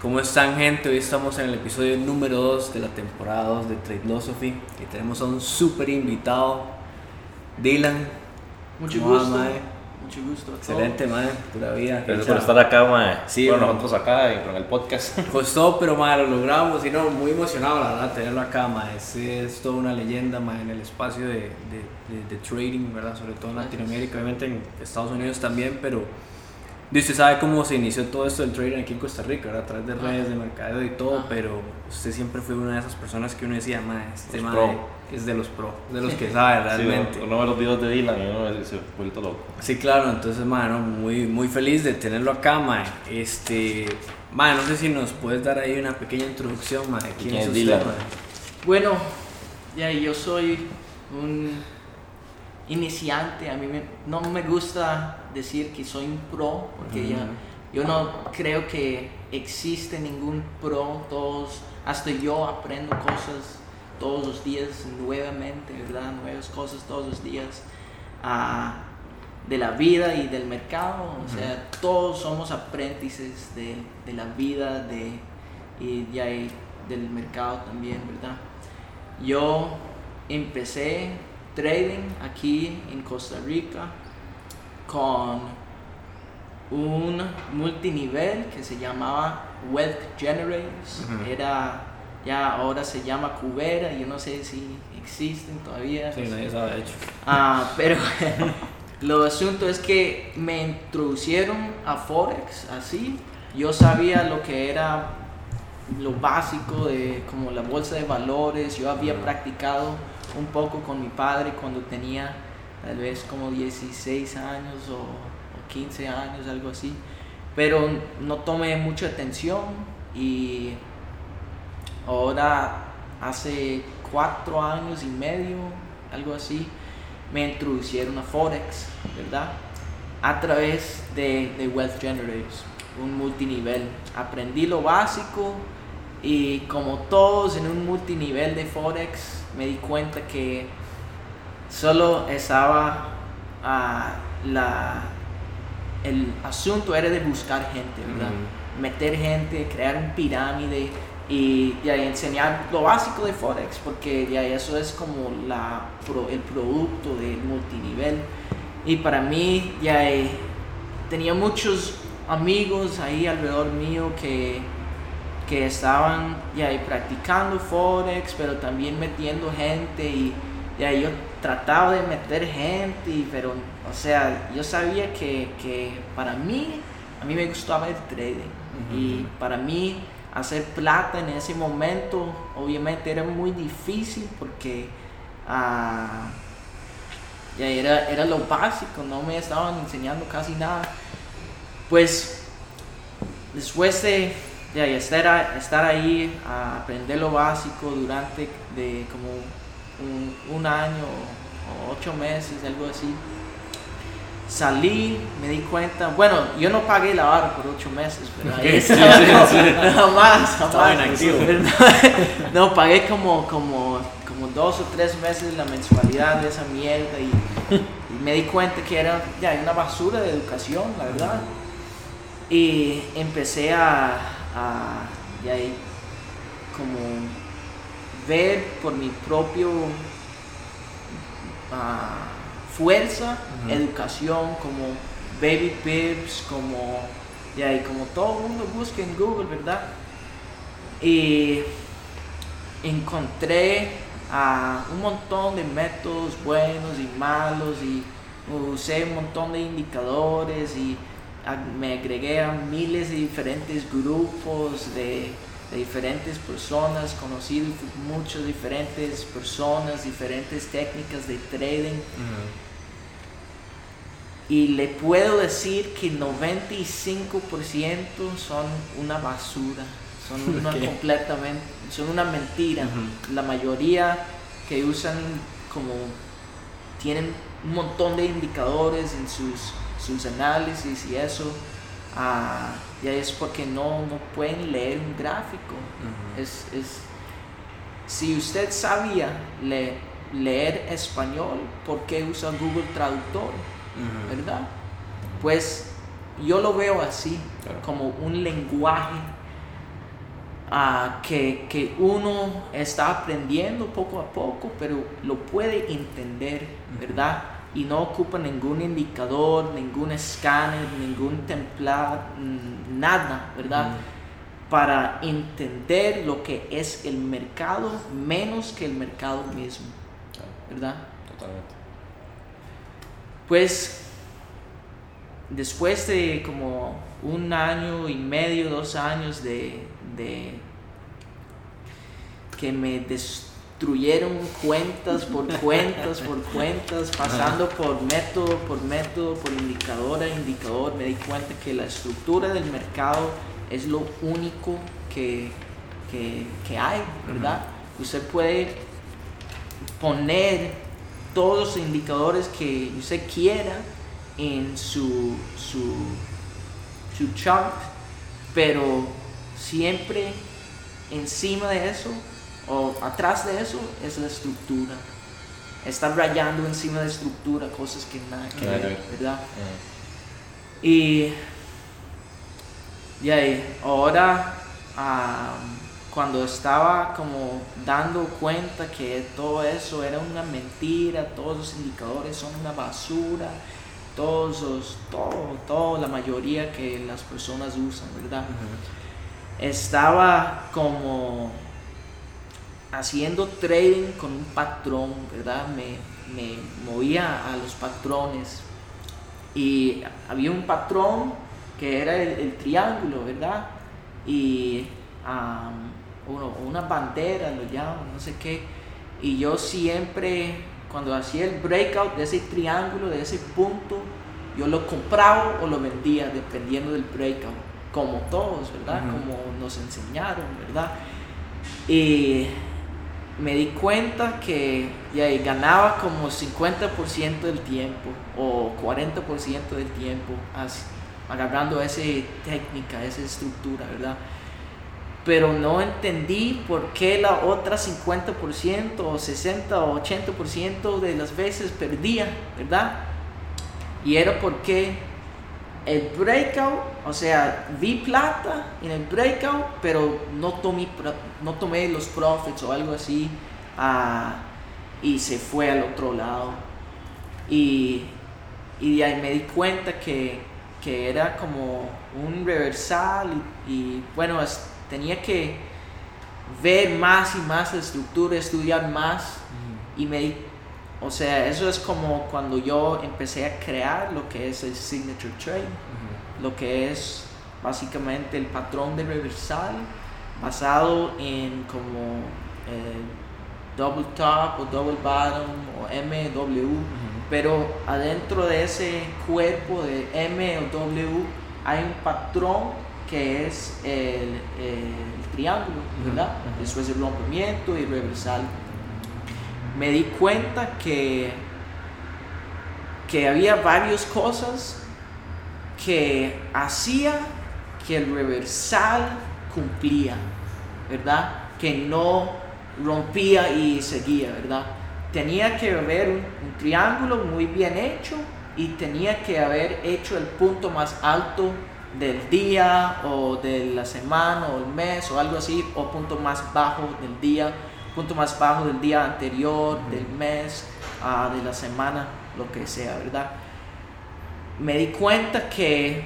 ¿Cómo están gente? Hoy estamos en el episodio número 2 de la temporada 2 de Trade Philosophy y tenemos a un súper invitado, Dylan. Mucho ¿Cómo va, gusto. mae? Mucho gusto. a Excelente, madre, pura vida. Gracias por estar acá, mae. Sí, bueno, nosotros acá y con el podcast. Costó, pero madre, lo logramos y no, muy emocionado la verdad tenerlo acá, madre. Es, es toda una leyenda, madre, en el espacio de, de, de- de trading, ¿verdad? Sobre todo en. Latinoamérica, obviamente en Estados Unidos también, pero y usted sabe cómo se inició todo esto del trading aquí en Costa Rica, ¿verdad? A través de redes, de mercadeo y todo, Ajá. pero usted siempre fue una de esas personas que uno decía, madre, este Los madre pro. es de los pro, de los que sabe realmente. Sí, uno ve los videos de Dylan y uno se ha vuelto loco. Sí, claro, entonces, mano, muy, muy feliz de tenerlo acá, mae. Este, mae, no sé si nos puedes dar ahí una pequeña introducción, mae. ¿Quién, ¿Quién es es usted, Dylan? mae? Bueno, ya yo soy un iniciante. A mí me- no me gusta decir que soy un pro, porque ya, yo no creo que existe ningún pro. Todos, hasta yo aprendo cosas todos los días nuevamente, ¿verdad? Nuevas cosas todos los días ah, de la vida y del mercado. O sea, todos somos aprendices de, de la vida de, y hay del mercado también, ¿verdad? Yo empecé trading aquí en Costa Rica con un multinivel que se llamaba Wealth Generators. Ujú. Era, ya ahora se llama Cubera, yo no sé si existen todavía. Sí, nadie sabe, de hecho. Ah, pero lo asunto es que me introducieron a Forex así. Yo sabía lo que era lo básico de como la bolsa de valores. Yo había practicado un poco con mi padre cuando tenía tal vez como 16 años o, o 15 años, algo así. Pero no tomé mucha atención y ahora hace cuatro años y medio, algo así, me introducieron a Forex, ¿verdad? A través de, de Wealth Generators, un multinivel. Aprendí lo básico y como todos en un multinivel de Forex, me di cuenta que solo estaba ah, la, el asunto era de buscar gente, ¿verdad? Meter gente, crear un pirámide y, ya enseñar lo básico de Forex, porque ya eso es como la, el producto del multinivel. Y para mí ya tenía muchos amigos ahí alrededor mío que, que estaban ya practicando Forex, pero también metiendo gente y ya yo trataba de meter gente, y- pero o sea, yo sabía que, que para mí, a mí me gustaba el trading y para mí hacer plata en ese momento obviamente era muy difícil porque ah, ya era, era lo básico, no me estaban enseñando casi nada. Pues después de, de estar, estar ahí a aprender lo básico durante de como un, un año o ocho meses, algo así, salí, me di cuenta, bueno, yo no pagué la vara por ocho meses, pero ahí Sí, estaba, sí, sí. jamás, jamás. inactivo. No, pagué como, como, como dos o tres meses la mensualidad de esa mierda y, y me di cuenta que era ya una basura de educación, la verdad. Y empecé a, a ya ahí como ver por mi propio ah, fuerza, educación, como baby pips, como y como todo el mundo busca en Google, ¿verdad? Y encontré ah, un montón de métodos buenos y malos y usé un montón de indicadores y me agregué a miles de diferentes grupos de, de diferentes personas, conocí muchas diferentes personas, diferentes técnicas de trading. Y le puedo decir que 95% son una basura, son una completamente, son una mentira. La mayoría que usan como tienen un montón de indicadores en sus, sus análisis y eso, ah, ya es porque no, no pueden leer un gráfico. Es, es- si usted sabía le- leer español, ¿por qué usa Google Traductor? ¿verdad? Pues yo lo veo así, Claro. como un lenguaje ah, que, que uno está aprendiendo poco a poco, pero lo puede entender, ¿verdad? Y no ocupa ningún indicador, ningún escáner, ningún templado, mm, nada, ¿verdad? Para entender lo que es el mercado menos que el mercado mismo, ¿verdad? Totalmente. Pues después de como un año y medio, dos años de, de que me destruyeron cuentas por cuentas por cuentas, pasando por método por método, por indicador a indicador, me di cuenta que la estructura del mercado es lo único que, que, que hay, ¿verdad? Usted puede poner todos los indicadores que usted quiera en su, su, su chart, pero siempre encima de eso o atrás de eso es la estructura. Está rayando encima de estructura cosas que nada que Nada que ver, ver. ¿verdad? Mm. Y, y ahí, ahora, cuando estaba como dando cuenta que todo eso era una mentira, todos los indicadores son una basura, todos los, todo, todo, la mayoría que las personas usan, ¿verdad? Estaba como haciendo trading con un patrón, ¿verdad? Me, me movía a los patrones y había un patrón que era el, el triángulo, ¿verdad? Y am, uno- una bandera, lo llaman, no sé qué. Y yo siempre, cuando hacía el breakout de ese triángulo, de ese punto, yo lo compraba o lo vendía, dependiendo del breakout, como todos, ¿verdad? Como nos enseñaron, ¿verdad? Y me di cuenta que y ganaba como 50% del tiempo o 40% del tiempo as- agarrando esa técnica, esa estructura, ¿verdad? Pero no entendí por qué la otra 50% o 60 o 80% de las veces perdía, ¿verdad? Y era porque el breakout, o sea, vi plata en el breakout, pero no tomé, pro- no tomé los profits o algo así, ah, y se fue al otro lado. Y, y de ahí me di cuenta que, que era como un reversal y, y, bueno, es- tenía que ver más y más la estructura, estudiar más. Y me di o sea, eso es como cuando yo empecé a crear lo que es el signature trade, lo que es básicamente el patrón de reversal basado en como eh, double top o double bottom o MW, pero adentro de ese cuerpo de M o W hay un patrón que es el, el triángulo, ¿verdad? Ujú. Después el rompimiento y reversal me di cuenta que, que había varias cosas que hacía que el reversal cumplía, ¿verdad? Que no rompía y seguía, ¿verdad? Tenía que haber un, un triángulo muy bien hecho y tenía que haber hecho el punto más alto del día o de la semana o el mes o algo así, o punto más bajo del día, punto más bajo del día anterior, del mes, ah, de la semana, lo que sea, ¿verdad? Me di cuenta que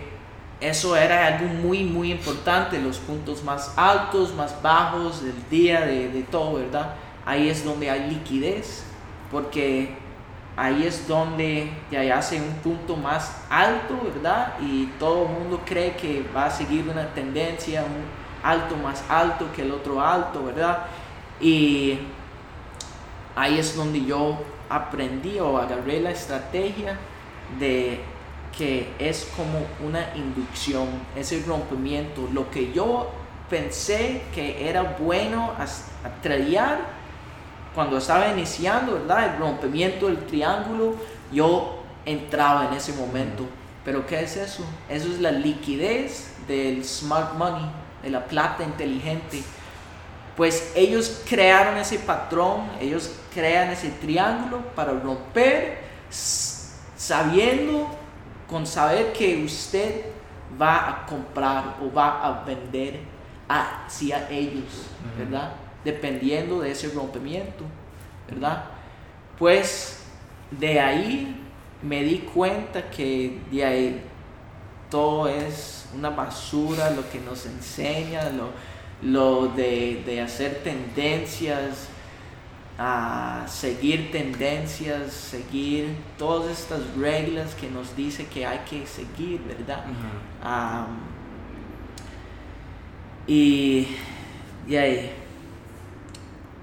eso era algo muy, muy importante, los puntos más altos, más bajos del día, de, de todo, ¿verdad? Ahí es donde hay liquidez, porque ahí es donde ya hace un punto más alto, ¿verdad? Y todo el mundo cree que va a seguir una tendencia, un alto más alto que el otro alto, ¿verdad? Y ahí es donde yo aprendí o agarré la estrategia de que es como una inducción, ese rompimiento, lo que yo pensé que era bueno a, a tradear cuando estaba iniciando, ¿verdad? El rompimiento del triángulo, yo entraba en ese momento. Pero ¿qué es eso? Eso es la liquidez del smart money, de la plata inteligente. Pues ellos crearon ese patrón, ellos crean ese triángulo para romper sabiendo, con saber que usted va a comprar o va a vender hacia ellos, ¿verdad? Dependiendo de ese rompimiento, ¿verdad? Pues de ahí me di cuenta que de ahí todo es una basura lo que nos enseña, lo, lo de, de hacer tendencias, a seguir tendencias, seguir todas estas reglas que nos dice que hay que seguir, ¿verdad? Y, y ahí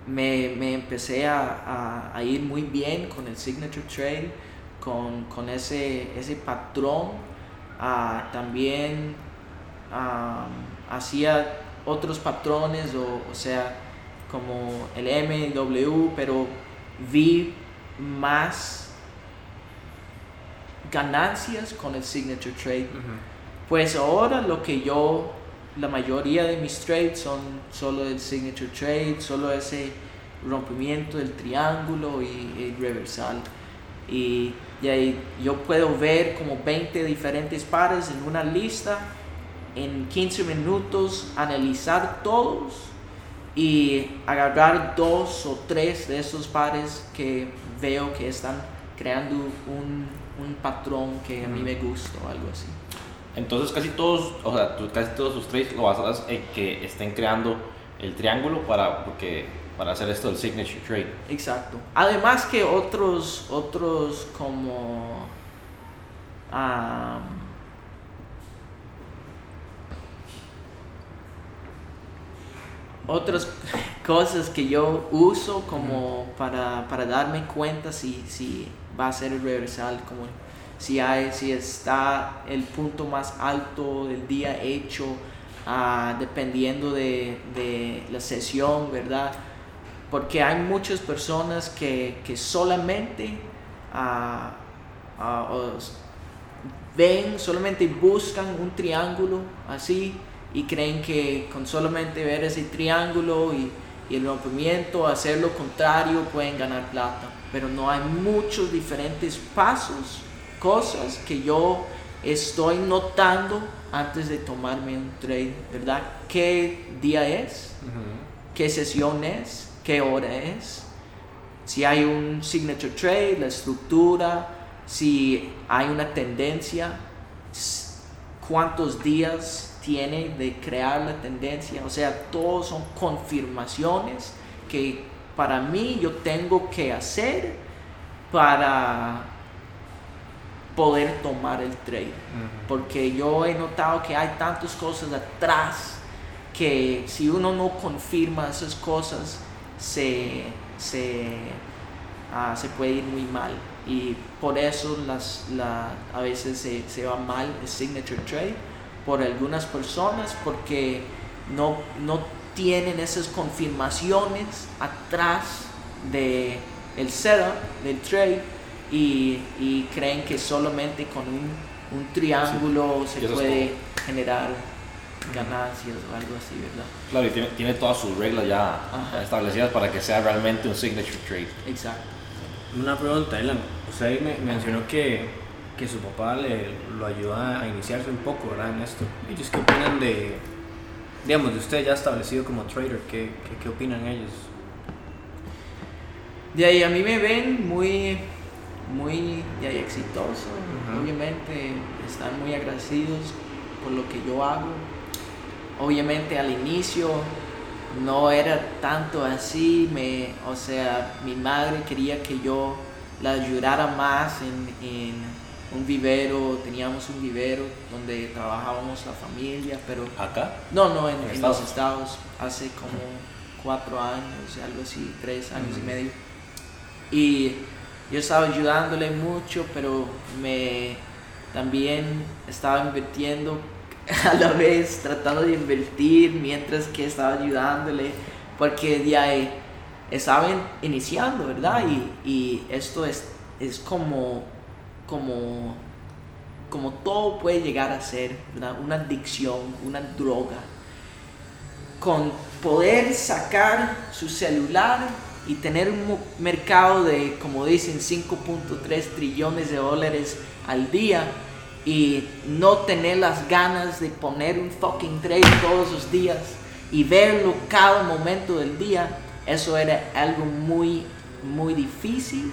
me, me empecé a, a- a ir muy bien con el Signature Trade, con, con ese, ese patrón. Ah, también am, hacía otros patrones, o, o sea, como el MW, pero vi más ganancias con el Signature Trade. Pues ahora lo que yo, la mayoría de mis trades son solo el signature trade, solo ese rompimiento del triángulo y el reversal. Y, y ahí yo puedo ver como 20 diferentes pares en una lista, en 15 minutos analizar todos y agarrar dos o tres de esos pares que veo que están creando un, un patrón que a mí me gusta o algo así. Entonces casi todos, o sea, tú- casi todos sus trades lo basas en que estén creando el triángulo para, porque, para hacer esto del signature trade. Exacto. Además que otros, otros como am, otras cosas que yo uso como para, para darme cuenta si, si va a ser el reversal, como si hay, si está el punto más alto del día hecho, ah, dependiendo de, de la sesión, ¿verdad? porque hay muchas personas que, que solamente os- ven, solamente buscan un triángulo así y creen que con solamente ver ese triángulo y, y el rompimiento, hacer lo contrario, pueden ganar plata. Pero no hay muchos diferentes pasos, cosas que yo estoy notando antes de tomarme un trade, ¿verdad? ¿Qué día es? qué sesión es, qué hora es, si hay un signature trade, la estructura, si hay una tendencia, cuántos días tiene de crear la tendencia, o sea, todos son confirmaciones que para mí yo tengo que hacer para poder tomar el trade. Porque yo he notado que hay tantas cosas atrás que si uno no confirma esas cosas se, se, ah, se puede ir muy mal. Y por eso las, la, a veces se, se va mal el signature trade por algunas personas porque no, no tienen esas confirmaciones atrás de el setup del trade y, y creen que solamente con un, un triángulo Y se eso es puede generar ganancias o algo así, ¿verdad? Claro, y tiene, tiene todas sus reglas ya Ajá. establecidas para que sea realmente un signature trade. Exacto. Una pregunta, Elan. Usted me mencionó que, que su papá le, lo ayuda a iniciarse un poco, ¿verdad? En esto. ¿Ellos qué opinan de, digamos, de usted ya establecido como trader? ¿Qué, qué, qué opinan ellos? De ahí a mí me ven muy, muy de ahí, exitoso. Obviamente están muy agradecidos por lo que yo hago. Obviamente al inicio no era tanto así. Me, o sea, mi madre quería que yo la ayudara más en, en un vivero. Teníamos un vivero donde trabajábamos la familia, pero Acá, no, no, en, ¿En en los Estados? hace como cuatro años, algo así, tres años y medio. Y yo estaba ayudándole mucho, pero me también estaba invirtiendo a la vez, tratando de invertir mientras que estaba ayudándole, porque de ahí estaba in- iniciando, ¿verdad? Y, y esto es, es como, como, como todo puede llegar a ser. Una adicción, una droga con poder sacar su celular y tener un mercado de, como dicen, 5.3 trillones de dólares al día y no tener las ganas de poner un fucking trade todos los días y verlo cada momento del día, eso era algo muy, muy difícil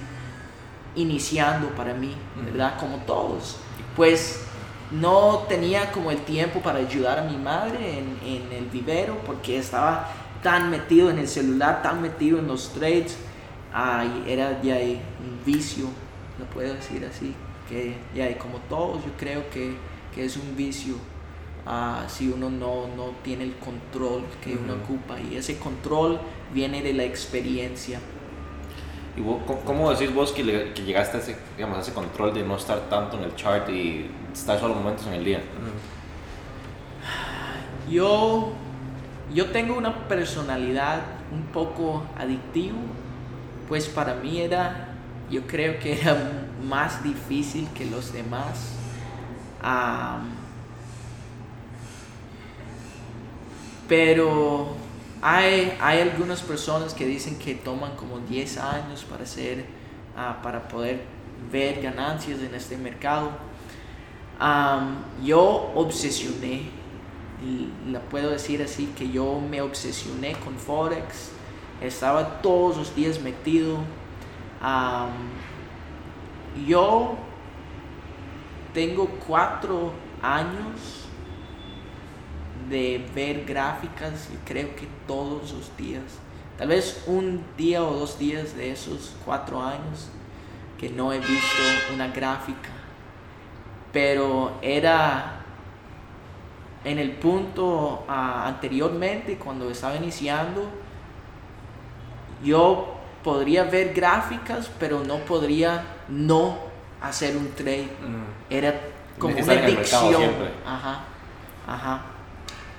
iniciando para mí, ¿verdad? Como todos. Pues no tenía como el tiempo para ayudar a mi madre en, en el vivero porque estaba tan metido en el celular, tan metido en los trades, ay, era ya un vicio, lo puedo decir así, que ya como todos yo creo que, que es un vicio ah, si uno no, no, tiene el control que uno ocupa y ese control viene de la experiencia. ¿Y vos, cómo decís vos que, llegaste a ese, digamos, a ese control de no estar tanto en el chart y estar solo momentos en el día? Yo, yo tengo una personalidad un poco adictivo, pues para mí era, yo creo que era más difícil que los demás. pero hay, hay algunas personas que dicen que toman como 10 años para, hacer, ah, para poder ver ganancias en este mercado. yo obsesioné, la puedo decir así, que yo me obsesioné con Forex, estaba todos los días metido. yo tengo cuatro años de ver gráficas, y creo que todos los días. Tal vez un día o dos días de esos cuatro años que no he visto una gráfica. Pero era en el punto ah, anteriormente, cuando estaba iniciando, yo podría ver gráficas, pero no podría no hacer un trade. Mm. Era como una adicción. Ajá, ajá.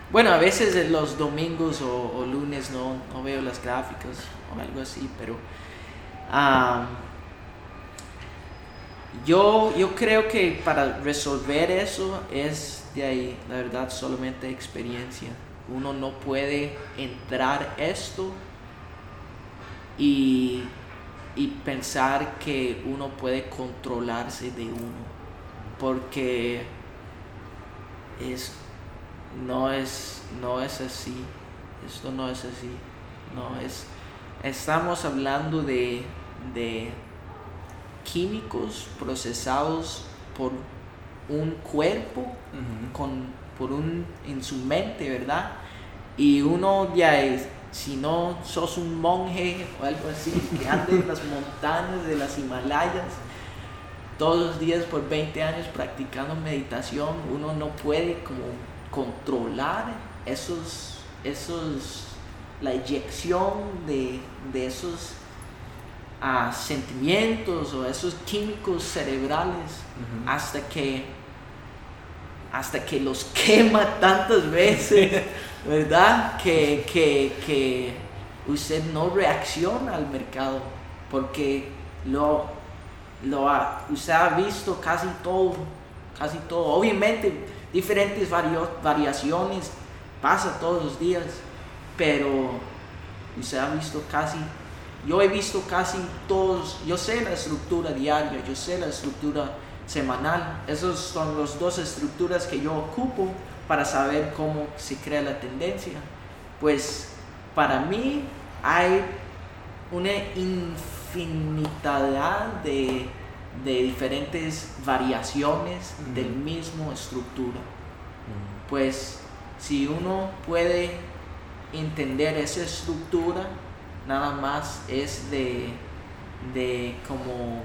Bueno, a veces los domingos o, lunes no, no, veo las gráficas o algo así, pero yo, yo creo que para resolver eso es de ahí, la verdad, solamente experiencia. Uno no puede entrar esto y, y pensar que uno puede controlarse de uno, porque es no es, no es así. Esto no es así. No es. Estamos hablando de, de químicos procesados por un cuerpo, con, por un, en su mente, ¿verdad? Y uno ya es, si no sos un monje o algo así, que ande en las montañas de las Himalayas, todos los días por 20 años practicando meditación, uno no puede como controlar esos, esos, la eyección de, esos ah, sentimientos o esos químicos cerebrales hasta que hasta que los quema tantas veces, ¿verdad? Que, que, usted no reacciona al mercado porque lo, lo ha, usted ha visto casi todo, casi todo. Obviamente diferentes variaciones, pasa todos los días, pero se ha visto casi, yo he visto casi todos, yo sé la estructura diaria, yo sé la estructura semanal, esas son las dos estructuras que yo ocupo para saber cómo se crea la tendencia. Pues para mí hay una infinidad de de diferentes variaciones del mismo estructura. Pues si uno puede entender esa estructura, nada más es de, de como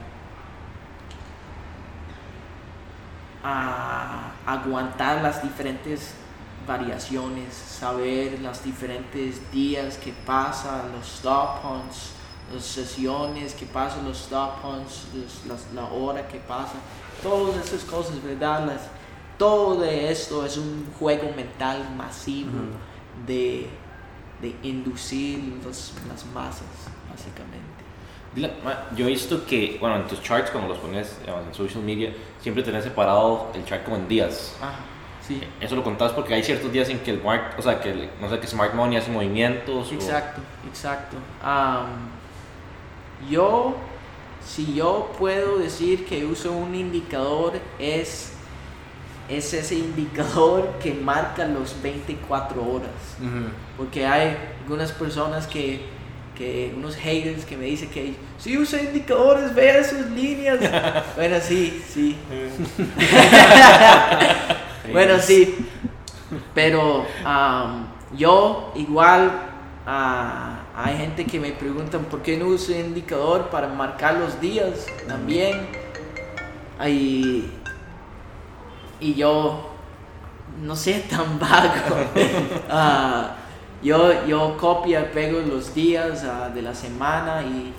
aguantar las diferentes variaciones, saber las diferentes días que pasa, los stop hunts, las sesiones que pasan, los stop hunts, la hora que pasa, todas esas cosas, ¿verdad? Las, todo esto es un juego mental masivo de, de, inducir las masas, básicamente. Yo he visto que, bueno, en tus charts, cuando los pones en social media, siempre tenés separado el chart como en días. Ah, sí. Eso lo contás porque hay ciertos días en que el mark, o sea, que no sé, que Smart Money hace movimientos. Exacto, exacto. Yo, si yo puedo decir que uso un indicador, es es ese indicador que marca los 24 horas. Porque hay algunas personas que, que unos haters que me dicen que si usa indicadores, vea sus líneas. bueno, sí, sí. bueno, sí. Pero yo igual ah, hay gente que me preguntan por qué no uso indicador para marcar los días también. Y, y yo no sé tan vago. Ah, yo, yo copio y pego los días ah, de la semana y,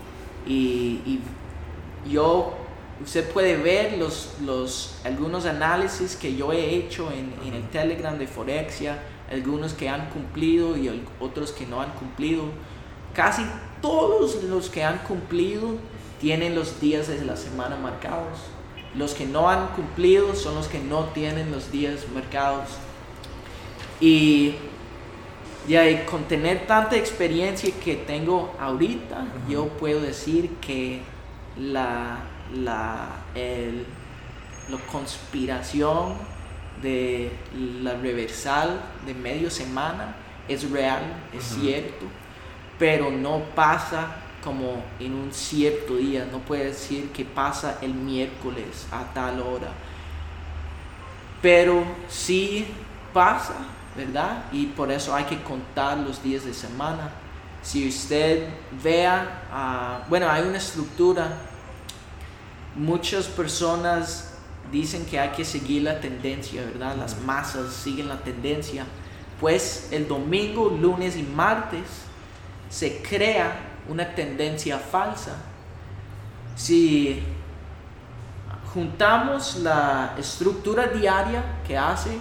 y- y yo, usted puede ver los, los, algunos análisis que yo he hecho en, en el Telegram de Forexia, algunos que han cumplido y otros que no han cumplido. Casi todos los que han cumplido tienen los días de la semana marcados. Los que no han cumplido son los que no tienen los días marcados. Y ya con tener tanta experiencia que tengo ahorita, yo puedo decir que la, la, el- la conspiración de la reversal de medio semana es real, es cierto, pero no pasa como en un cierto día, no puede decir que pasa el miércoles a tal hora, pero sí pasa, ¿verdad? Y por eso hay que contar los días de semana. Si usted vea, ah, bueno, hay una estructura, muchas personas dicen que hay que seguir la tendencia, ¿verdad? Las masas siguen la tendencia. Pues el domingo, lunes y martes se crea una tendencia falsa. Si juntamos la estructura diaria que hace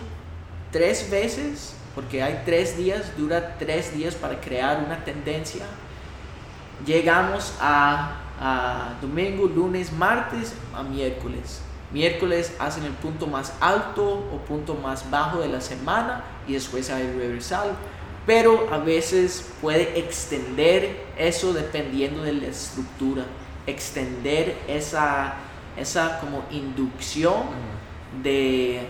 tres veces, porque hay tres días, dura tres días para crear una tendencia, llegamos a, domingo, lunes, martes, a miércoles. Miércoles hacen el punto más alto o punto más bajo de la semana y después hay reversal. Pero a veces puede extender eso dependiendo de la estructura. Extender esa, esa como inducción de,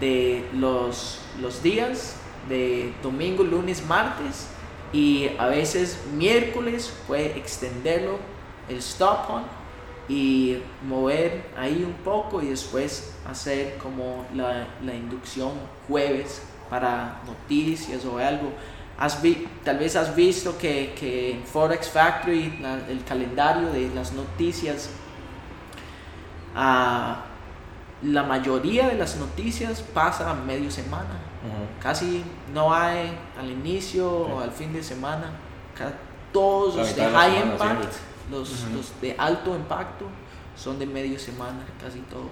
de los, los días de domingo, lunes, martes y a veces miércoles puede extenderlo el stop on y mover ahí un poco y después hacer como la, la inducción jueves para noticias o algo. Has vi- tal vez has visto que, que en Forex Factory la- el calendario de las noticias ah, la mayoría de las noticias pasa a medio semana. Casi no hay al inicio o al fin de semana. Todos los de high semana impact, siempre. los, los de alto impacto, son de medio semana, casi todos.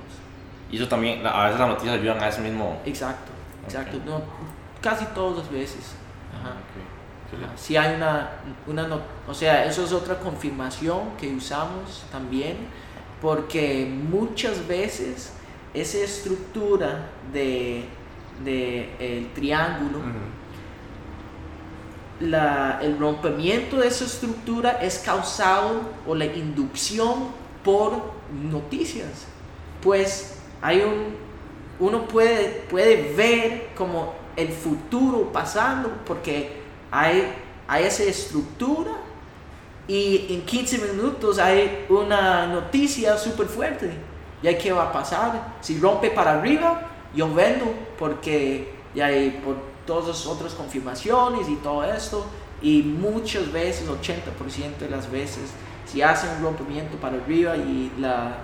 Y eso también, a veces las noticias ayudan a ese mismo. Exacto, exacto. No, casi todas las veces. Ajá. Ok. Ajá. Si hay una, una no- o sea, eso es otra confirmación que usamos también, porque muchas veces esa estructura de, de el triángulo, la- el rompimiento de esa estructura es causado o la inducción por noticias. Pues hay un, uno puede, puede ver como el futuro pasando porque hay, hay esa estructura y en 15 minutos hay una noticia súper fuerte. ¿Ya qué va a pasar? Si rompe para arriba, yo vendo porque ya hay por todas las otras confirmaciones y todo esto. Y muchas veces, 80% de las veces, si hacen un rompimiento para arriba y la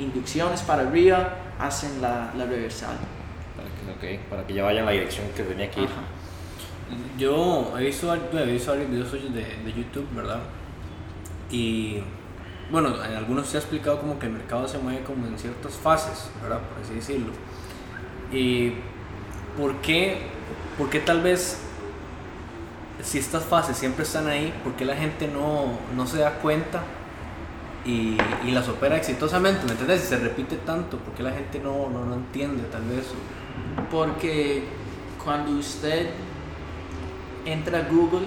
inducción es para arriba, hacen la, la reversal. Para que, ok, para que ya vaya en la dirección que tenía que ir. Ajá. Yo he visto, he visto varios videos de, de YouTube, ¿verdad? Y bueno, en algunos se ha explicado como que el mercado se mueve como en ciertas fases, ¿verdad? Por así decirlo. Y ¿por qué, por qué tal vez, si estas fases siempre están ahí, por qué la gente no, no se da cuenta y, y las opera exitosamente? ¿Me entiendes? Si se repite tanto, ¿por qué la gente no, no, no entiende tal vez? Porque cuando usted entra a Google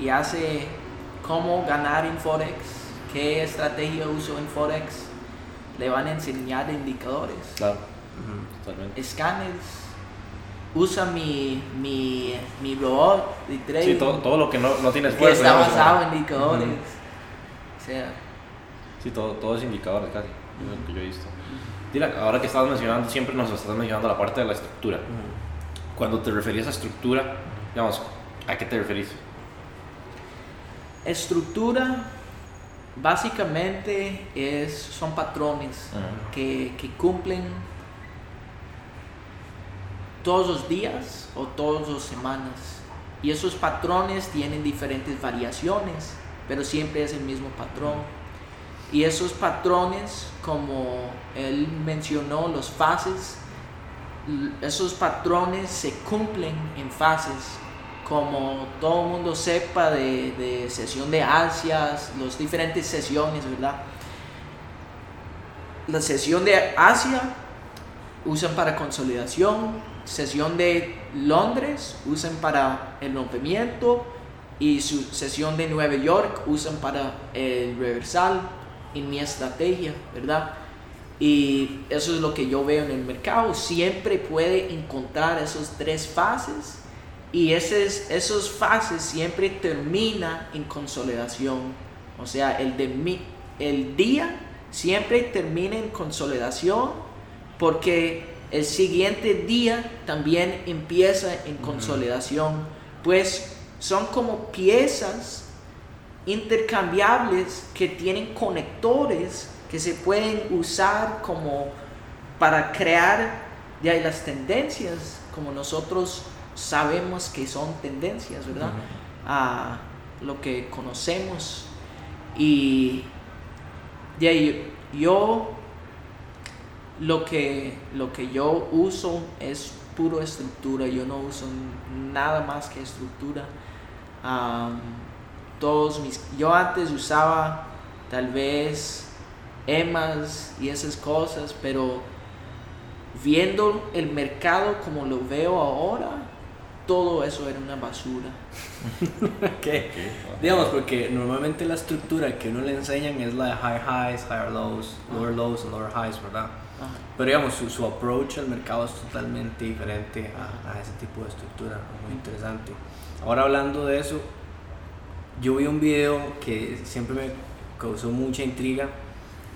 y hace cómo ganar en Forex, qué estrategia uso en Forex, le van a enseñar indicadores, Claro, totalmente. escáneres. Usa mi, mi, mi robot de trading Sí, todo, todo lo que no, no tiene que esfuerzo. está digamos, basado en indicadores. Sea, Sí, todo, todo es indicadores casi, es lo que yo he visto. Mira, ahora que estabas mencionando, siempre nos estás mencionando la parte de la estructura. Ujú. Cuando te referías a estructura, digamos, ¿a qué te referís? estructura básicamente es, son patrones Ujú. que, que cumplen todos los días o todas las semanas. Y esos patrones tienen diferentes variaciones, pero siempre es el mismo patrón. Y esos patrones, como él mencionó, los fases, esos patrones se cumplen en fases. Como todo el mundo sepa de, de sesión de Asias, las diferentes sesiones, ¿verdad? La sesión de Asia usan para consolidación, sesión de Londres usan para el rompimiento y su sesión de Nueva York usan para el reversal en mi estrategia, ¿verdad? Y eso es lo que yo veo en el mercado. Siempre puede encontrar esas tres fases y esas, esos fases siempre termina en consolidación. O sea, el, de mi, el día siempre termina en consolidación porque el siguiente día también empieza en consolidación. Pues son como piezas intercambiables que tienen conectores que se pueden usar como para crear ya las tendencias como nosotros sabemos que son tendencias, ¿verdad? A lo que conocemos y de ahí yo lo que lo que yo uso es puro estructura, yo no uso nada más que estructura. Am, todos mis yo antes usaba tal vez emas y esas cosas, pero viendo el mercado como lo veo ahora, todo eso era una basura. Digamos, porque normalmente la estructura que uno le enseñan es la de high highs, higher lows, lower lows, lower highs, ¿verdad? Ajá. Pero digamos, su, su approach al mercado es totalmente diferente a, a ese tipo de estructura, muy interesante. Ahora hablando de eso, yo vi un video que siempre me causó mucha intriga,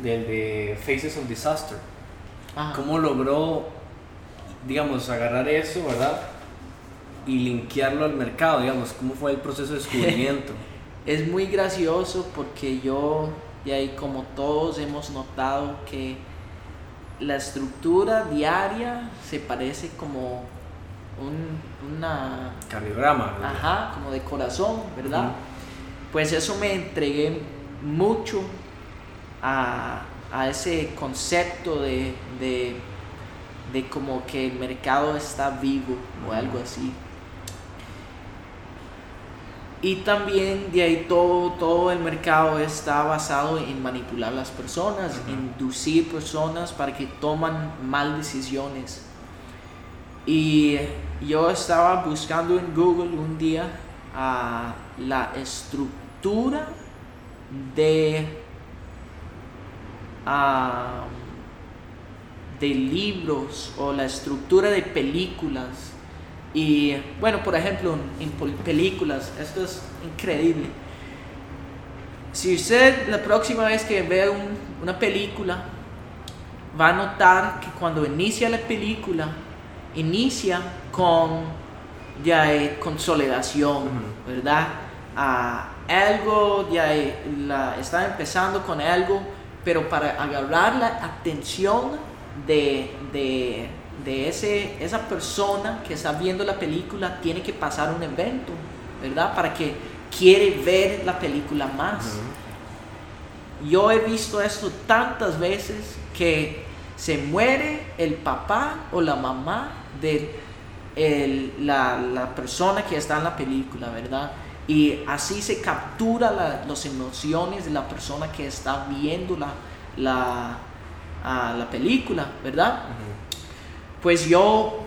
del de Faces of Disaster. Ajá. ¿Cómo logró, digamos, agarrar eso, verdad? Y linkearlo al mercado, digamos, ¿cómo fue el proceso de descubrimiento? Es muy gracioso porque yo, y ahí como todos hemos notado que la estructura diaria se parece como un, una, Cardiograma. ¿verdad? ajá, como de corazón, ¿verdad? Pues eso me entregué mucho a, a ese concepto de, de, de como que el mercado está vivo o algo así. Y también de ahí todo, todo el mercado está basado en manipular las personas, inducir personas para que toman mal decisiones. Y yo estaba buscando en Google un día ah, la estructura de, ah, de libros o la estructura de películas. Y bueno, por ejemplo, en películas, esto es increíble. Si usted la próxima vez que vea un- una película, va a notar que cuando inicia la película, inicia con ya eh, consolidación. ¿verdad? Ah, algo, ya la, está empezando con algo, pero para agarrar la atención de, de, de ese, esa persona que está viendo la película, tiene que pasar un evento, ¿verdad? Para que quiere ver la película más. Yo he visto esto tantas veces que se muere el papá o la mamá de el- la, la persona que está en la película, ¿verdad? Y así se captura la- las emociones de la persona que está viendo la, la, la película, ¿verdad? Pues yo,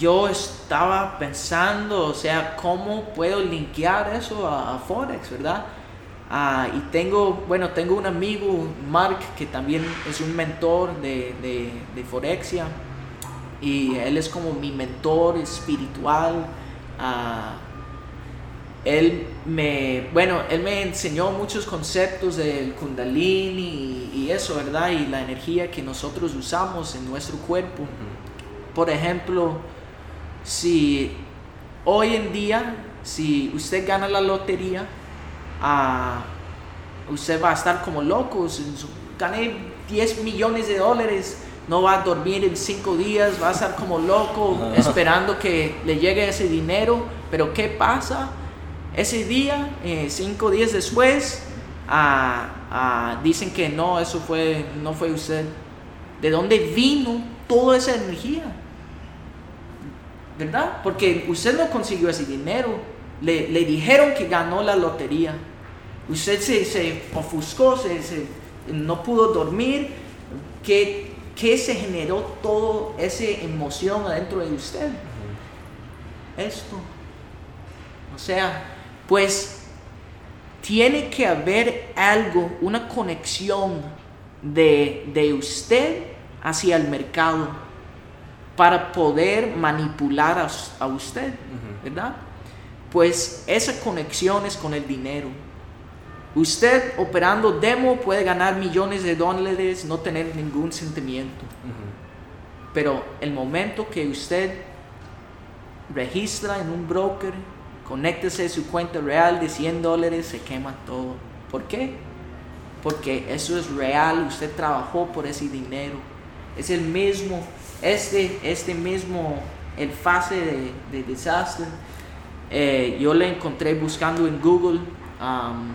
yo estaba pensando, o sea, cómo puedo linkear eso a, Forex, ¿verdad? Ah, y tengo, bueno, tengo un amigo, Mark, que también es un mentor de, de, de Forexia. Y él es como mi mentor espiritual. Ah, él me, bueno, él me enseñó muchos conceptos del kundalini y, y eso, ¿verdad? Y la energía que nosotros usamos en nuestro cuerpo. Por ejemplo, si hoy en día, si usted gana la lotería, ah, usted va a estar como loco. Gané 10 millones de dólares, no va a dormir en 5 días, va a estar como loco esperando que le llegue ese dinero. Pero ¿qué pasa? Ese día, 5 días después, ah, ah, dicen que no, eso fue, no fue usted. ¿De dónde vino toda esa energía? ¿Verdad? Porque usted no consiguió ese dinero. Le, le dijeron que ganó la lotería. Usted se, se ofuscó, se, se- no pudo dormir. ¿Qué, ¿Qué se generó toda esa emoción adentro de usted? Esto. O sea, pues tiene que haber algo, una conexión de, de usted hacia el mercado para poder manipular a, us- a usted, ¿verdad? Pues esa conexión es con el dinero. Usted operando demo puede ganar millones de dólares, no tener ningún sentimiento. Pero el momento que usted registra en un broker, conéctese a su cuenta real de 100 dólares, se quema todo. ¿Por qué? Porque eso es real, usted trabajó por ese dinero. Es el mismo, este, este mismo, el fase de, de desastre. Eh, yo le encontré buscando en Google am,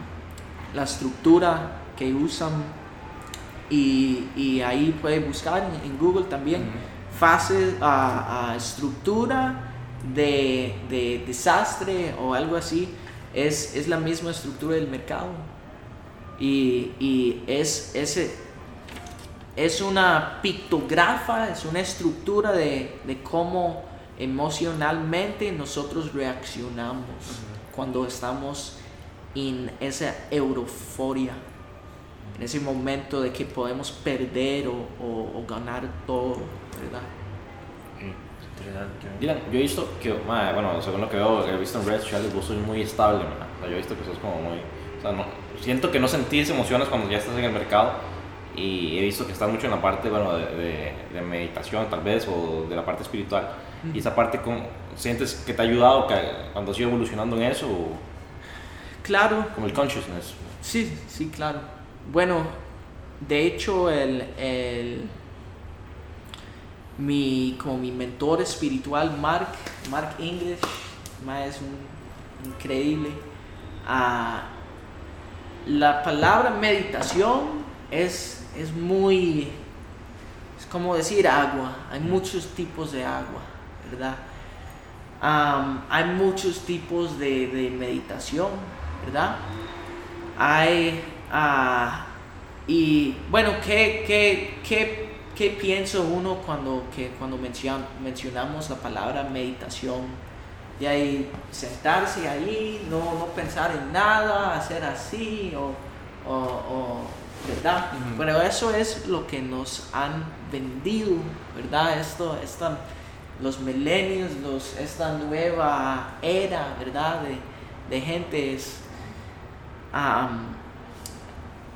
la estructura que usan y, y ahí puede buscar en, en Google también fase, a estructura de, de desastre o algo así. Es, es la misma estructura del mercado. Y, y es, ese, es una pictografa, es una estructura de, de cómo emocionalmente nosotros reaccionamos cuando estamos en esa euforia, en ese momento de que podemos perder o, o- o ganar todo, ¿verdad? Dylan, yo he visto que, ma, bueno, según lo que veo, he visto en Red Charlie, vos sos muy estable. O sea, yo he visto que sos como muy. O sea, no, siento que no sentís emociones cuando ya estás en el mercado. Y he visto que estás mucho en la parte, bueno, de, de- de meditación, tal vez, o de la parte espiritual. Y esa parte, ¿cómo, ¿sientes que te ha ayudado que, cuando has ido evolucionando en eso? O Claro, como el consciousness. Sí, sí, claro. Bueno, de hecho, el, el- mi, como mi mentor espiritual, Mark, Mark English, es un increíble. Ah, la palabra meditación es, es muy, es como decir agua. Hay muchos tipos de agua, ¿verdad? Hay muchos tipos de, de meditación, ¿verdad? Hay, ah, y bueno, ¿qué, qué, qué, qué pienso uno cuando, que, cuando mencion- mencionamos la palabra meditación? De ahí sentarse ahí, no, no pensar en nada, hacer así, o- ¿verdad? Pero eso es lo que nos han vendido, ¿verdad? Esto, esta, los milenios, los, esta nueva era, ¿verdad? De, de gentes.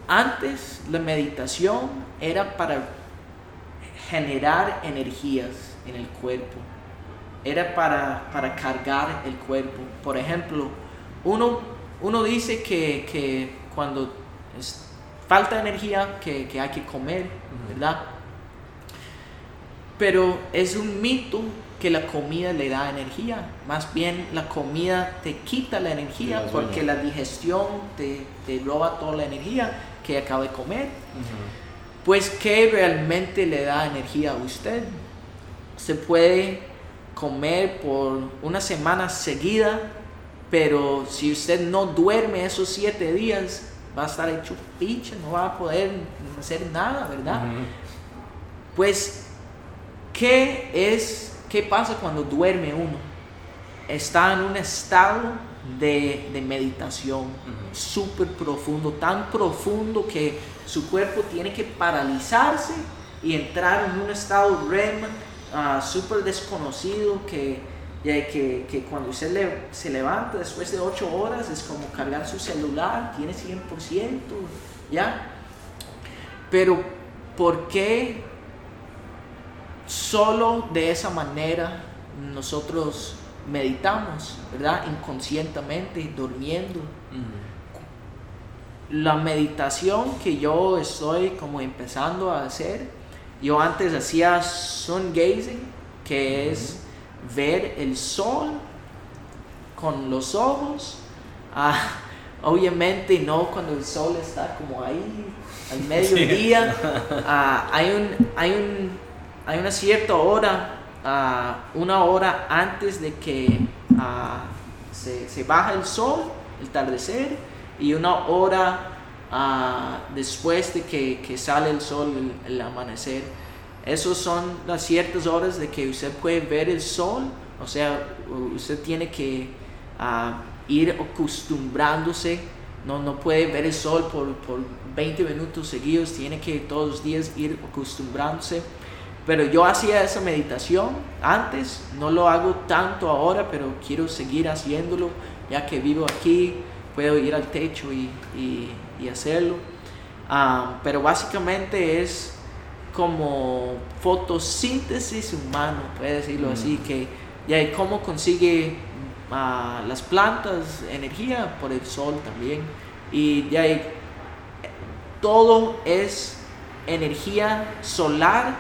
antes la meditación era para generar energías en el cuerpo, era para, para cargar el cuerpo. Por ejemplo, uno, uno dice que, que cuando es- falta energía que, que hay que comer, ¿verdad? Pero es un mito que la comida le da energía. Más bien la comida te quita la energía la porque la digestión te, te roba toda la energía que acaba de comer. Pues, ¿qué realmente le da energía a usted? Se puede comer por una semana seguida, pero si usted no duerme esos siete días, va a estar hecho pinche, no va a poder hacer nada, ¿verdad? Pues, ¿qué es, qué pasa cuando duerme uno? está en un estado de, de meditación súper profundo, tan profundo que su cuerpo tiene que paralizarse y entrar en un estado REM ah, súper desconocido que, ya que, que cuando usted le- se levanta después de 8 horas es como cargar su celular, tiene 100%, ¿ya? Pero ¿por qué solo de esa manera nosotros meditamos, ¿verdad? Inconscientemente, durmiendo. La meditación que yo estoy como empezando a hacer, yo antes hacía sun gazing, que es ver el sol con los ojos. Ah, obviamente no cuando el sol está como ahí al mediodía. Ah, hay, un, hay, un, hay una cierta hora, ah, una hora antes de que ah, se, se baja el sol, el atardecer, y una hora ah, después de que, que sale el sol, el, el amanecer. Esas son las ciertas horas de que usted puede ver el sol, o sea, usted tiene que ah, ir acostumbrándose, no, no puede ver el sol por, por 20 minutos seguidos, tiene que todos los días ir acostumbrándose. Pero yo hacía esa meditación antes, no lo hago tanto ahora, pero quiero seguir haciéndolo, ya que vivo aquí, puedo ir al techo y, y- y hacerlo. Ah, pero básicamente es como fotosíntesis humano, puede decirlo así, que ya y cómo consigue ah, las plantas energía por el sol también. Y ya y todo es energía solar,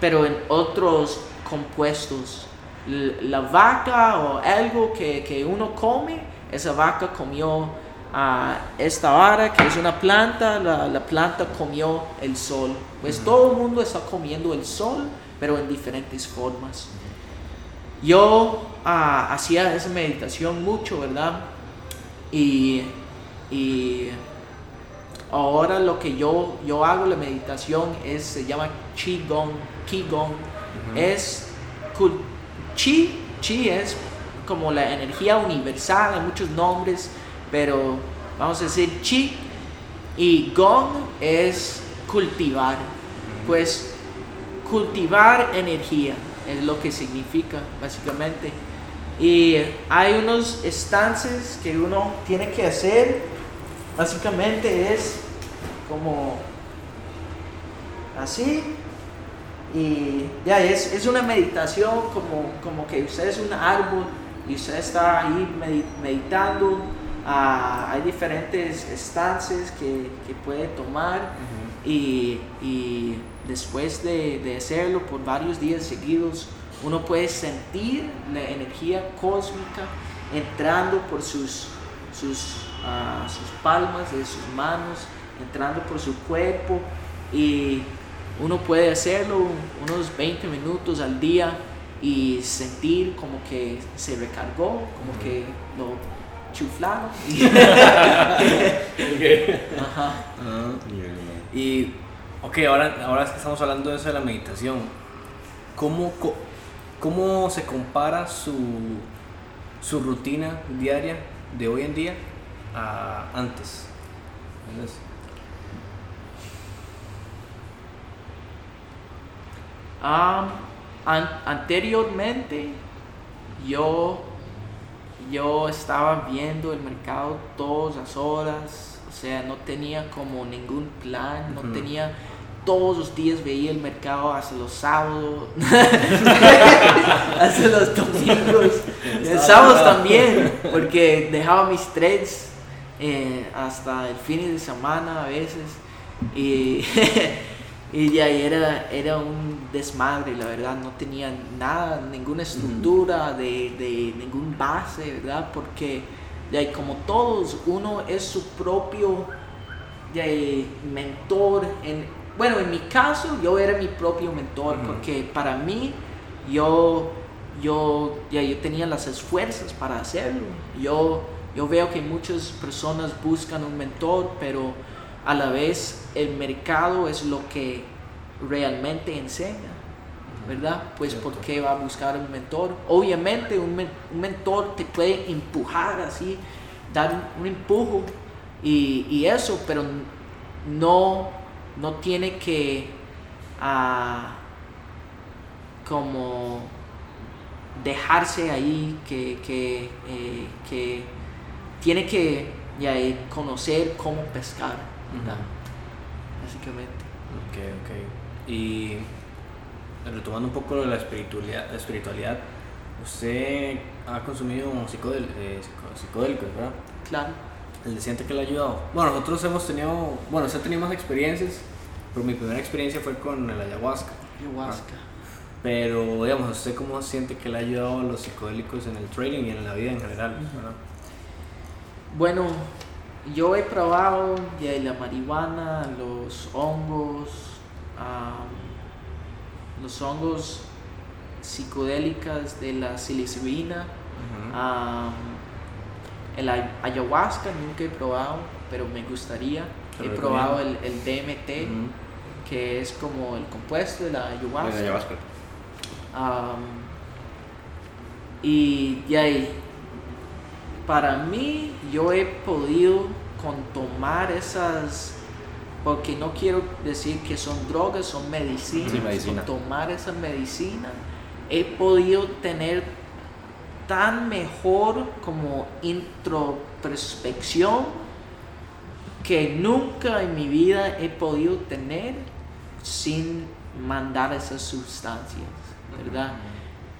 pero en otros compuestos. La vaca o algo que, que uno come, esa vaca comió ah, esta vara que es una planta, la, la planta comió el sol. Pues todo el mundo está comiendo el sol, pero en diferentes formas. Yo ah, hacía esa meditación mucho, ¿verdad? Y, y ahora lo que yo, yo hago la meditación es, se llama Qigong. Qigong es cul- Chi, Chi es como la energía universal, hay muchos nombres, pero vamos a decir Chi y Gong es cultivar. Pues cultivar energía es lo que significa básicamente. Y hay unos estances que uno tiene que hacer. Básicamente es como así. Y ya es, es una meditación como, como que usted es un árbol y usted está ahí medi- meditando. Ah, hay diferentes estancias que, que puede tomar y, y después de, de hacerlo por varios días seguidos, uno puede sentir la energía cósmica entrando por sus, sus, ah, sus palmas de sus manos, entrando por su cuerpo y uno puede hacerlo unos 20 minutos al día y sentir como que se recargó, como que lo chuflaron. Ajá. Ah, Y, ok, ahora, ahora que estamos hablando de eso de la meditación, ¿cómo, co- cómo se compara su, su rutina diaria de hoy en día a antes? ¿Entiendes? Ah, an- anteriormente yo, yo estaba viendo el mercado todas las horas, o sea, no tenía como ningún plan, no tenía, todos los días veía el mercado hasta los sábados, hasta los domingos, el sábados también, porque dejaba mis trades eh, hasta el fin de semana a veces y, y ya era, era un desmadre, la verdad, no tenía nada, ninguna estructura de, de ningún base, ¿verdad? Porque y como todos, uno es su propio y mentor. En, bueno, en mi caso, yo era mi propio mentor, porque para mí, yo, yo, ya, yo tenía las esfuerzas para hacerlo. Yo, yo veo que muchas personas buscan un mentor, pero a la vez el mercado es lo que realmente enseña. ¿verdad? Pues Cierto. ¿por qué va a buscar un mentor? Obviamente un, men- un mentor te puede empujar así, dar un, un empujo y, y eso, pero no, no tiene que ah, como dejarse ahí, que, que, eh, que tiene que ya, eh, conocer cómo pescar, ¿verdad? Básicamente. Ok, ok. Y retomando un poco lo de la espiritualidad, la espiritualidad usted ha consumido psicodel, eh, psico- psicodélicos, ¿verdad? Claro. ¿Le siente que le ha ayudado? Bueno, nosotros hemos tenido, bueno, usted ha tenido más experiencias, pero mi primera experiencia fue con el ayahuasca. Ayahuasca. Pero, digamos, ¿usted cómo siente que le ha ayudado a los psicodélicos en el trading y en la vida en general? Bueno, yo he probado ya la marihuana, los hongos, los hongos psicodélicas de la psilocibina, el ay- ayahuasca nunca he probado, pero me gustaría. Te He probado el, DMT, que es como el compuesto de la De ayahuasca. y ahí, para mí, yo he podido con tomar esas, porque no quiero decir que son drogas, son medicinas, Sí, medicina. con tomar esa medicina, he podido tener tan mejor como introspección que nunca en mi vida he podido tener sin mandar esas sustancias, ¿verdad?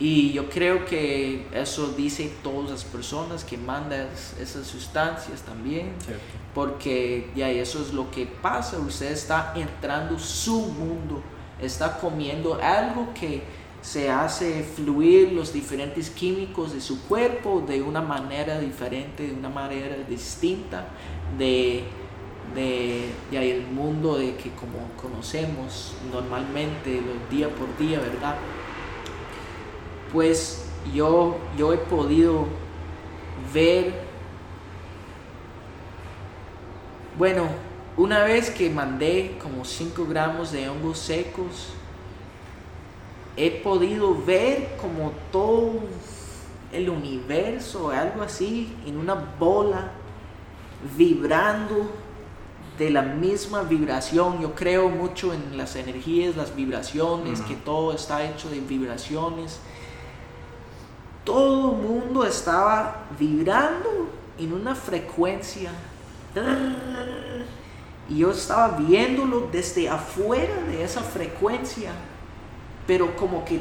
Y yo creo que eso dice todas las personas que mandan es- esas sustancias también, Cierto. porque ya eso es lo que pasa, usted está entrando su mundo, está comiendo algo que se hace fluir los diferentes químicos de su cuerpo de una manera diferente, de una manera distinta de, de ya el mundo de que como conocemos normalmente los día por día, ¿verdad? Pues yo, yo he podido ver bueno, una vez que mandé como 5 gramos de hongos secos, he podido ver como todo el universo, algo así, en una bola, vibrando de la misma vibración. Yo creo mucho en las energías, las vibraciones, que todo está hecho de vibraciones. Todo el mundo estaba vibrando en una frecuencia. Y yo estaba viéndolo desde afuera de esa frecuencia. Pero como que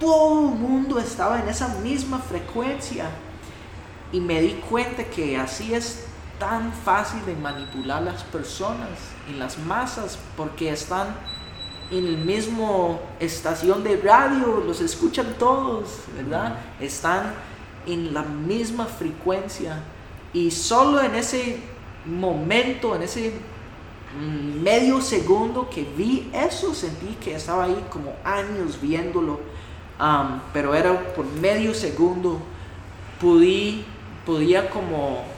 todo el mundo estaba en esa misma frecuencia. Y me di cuenta que así es tan fácil de manipular las personas y las masas porque están en el mismo estación de radio, los escuchan todos, ¿verdad? Están en la misma frecuencia y solo en ese momento, en ese mm, medio segundo que vi eso, sentí que estaba ahí como años viéndolo, am, pero era por medio segundo, pudí, podía como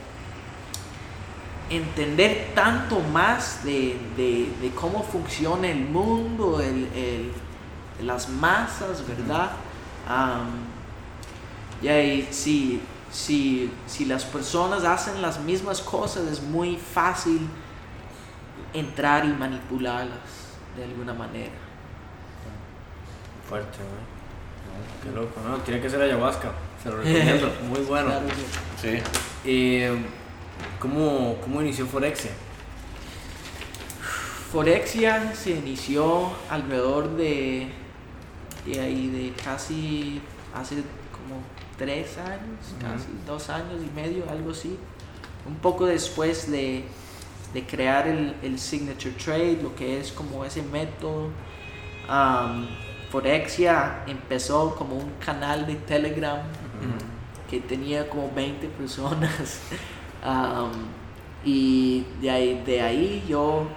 entender tanto más de, de- de cómo funciona el mundo, el- el- las masas, ¿verdad? Ya, y si, si, si las personas hacen las mismas cosas, es muy fácil entrar y manipularlas de alguna manera. Fuerte, ¿no? Qué loco, ¿no? Tiene que ser ayahuasca. Se lo recomiendo. Muy bueno. Sí. Eh, ¿cómo, ¿Cómo inició Forexia? Forexia se inició alrededor de, de ahí, de casi hace como tres años, casi dos años y medio, algo así. Un poco después de, de crear el, el Signature Trade, lo que es como ese método. um, Forexia empezó como un canal de Telegram que tenía como 20 personas. Y de ahí, de ahí yo,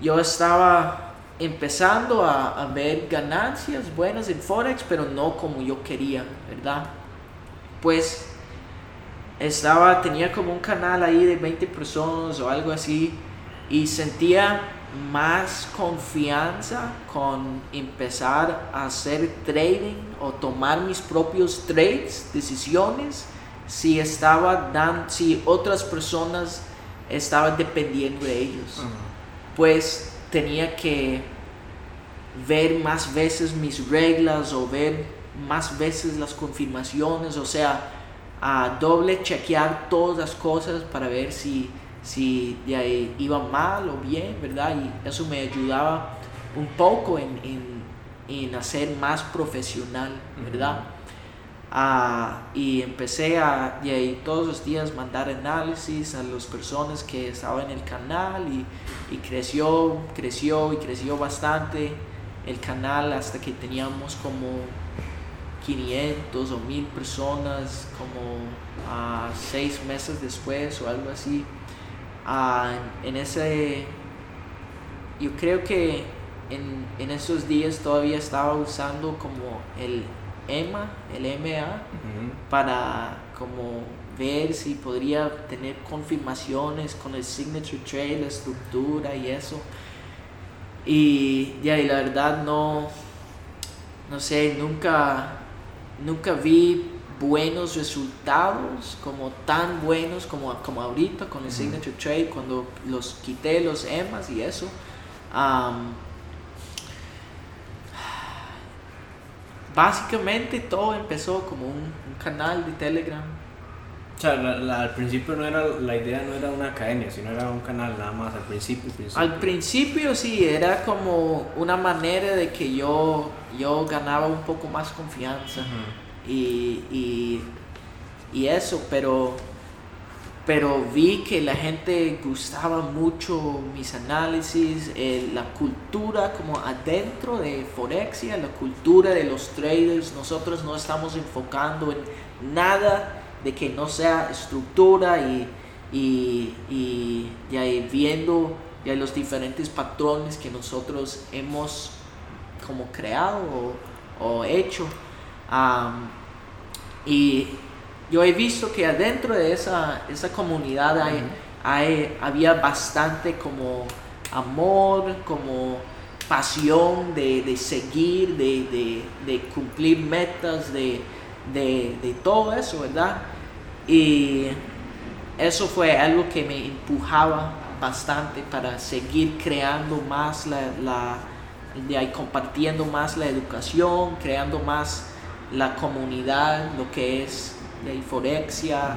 yo estaba empezando a, a ver ganancias buenas en Forex, pero no como yo quería, ¿verdad? Pues estaba, tenía como un canal ahí de 20 personas o algo así y sentía más confianza con empezar a hacer trading o tomar mis propios trades, decisiones, si estaba dan, si otras personas estaban dependiendo de ellos. Pues tenía que ver más veces mis reglas o ver más veces las confirmaciones, o sea, a doble chequear todas las cosas para ver si, si iba mal o bien, ¿verdad? Y eso me ayudaba un poco en, en, en hacer más profesional, ¿verdad? Ah, y empecé a y todos los días mandar análisis a las personas que estaban en el canal y, y creció, creció y creció bastante el canal hasta que teníamos como 500 o 1000 personas como a seis meses después o algo así. en, ese, yo creo que en, en, esos días todavía estaba usando como el EMA, el MA, para como ver si podría tener confirmaciones con el signature trade, la estructura y eso. Y ya, y la verdad no, no sé, nunca, nunca vi buenos resultados como tan buenos como, como ahorita con el Signature Trade cuando los quité los EMAs y eso. Básicamente todo empezó como un canal de Telegram. O sea, al principio no era, la idea no era una academia, sino era un canal nada más, al principio. Al principio sí, era como una manera de que yo, yo ganaba un poco más confianza. Y, y, y, eso, pero, pero vi que la gente gustaba mucho mis análisis, eh, la cultura como adentro de Forexia, la cultura de los traders, nosotros no estamos enfocando en nada de que no sea estructura y, y, y, viendo ya los diferentes patrones que nosotros hemos como creado o, hecho. y yo he visto que adentro de esa, esa comunidad hay, había bastante como amor, como pasión de, seguir, de, de cumplir metas, de, de, todo eso, ¿verdad? Y eso fue algo que me empujaba bastante para seguir creando más la, la de compartiendo más la educación, creando más la comunidad, lo que es la inforexia.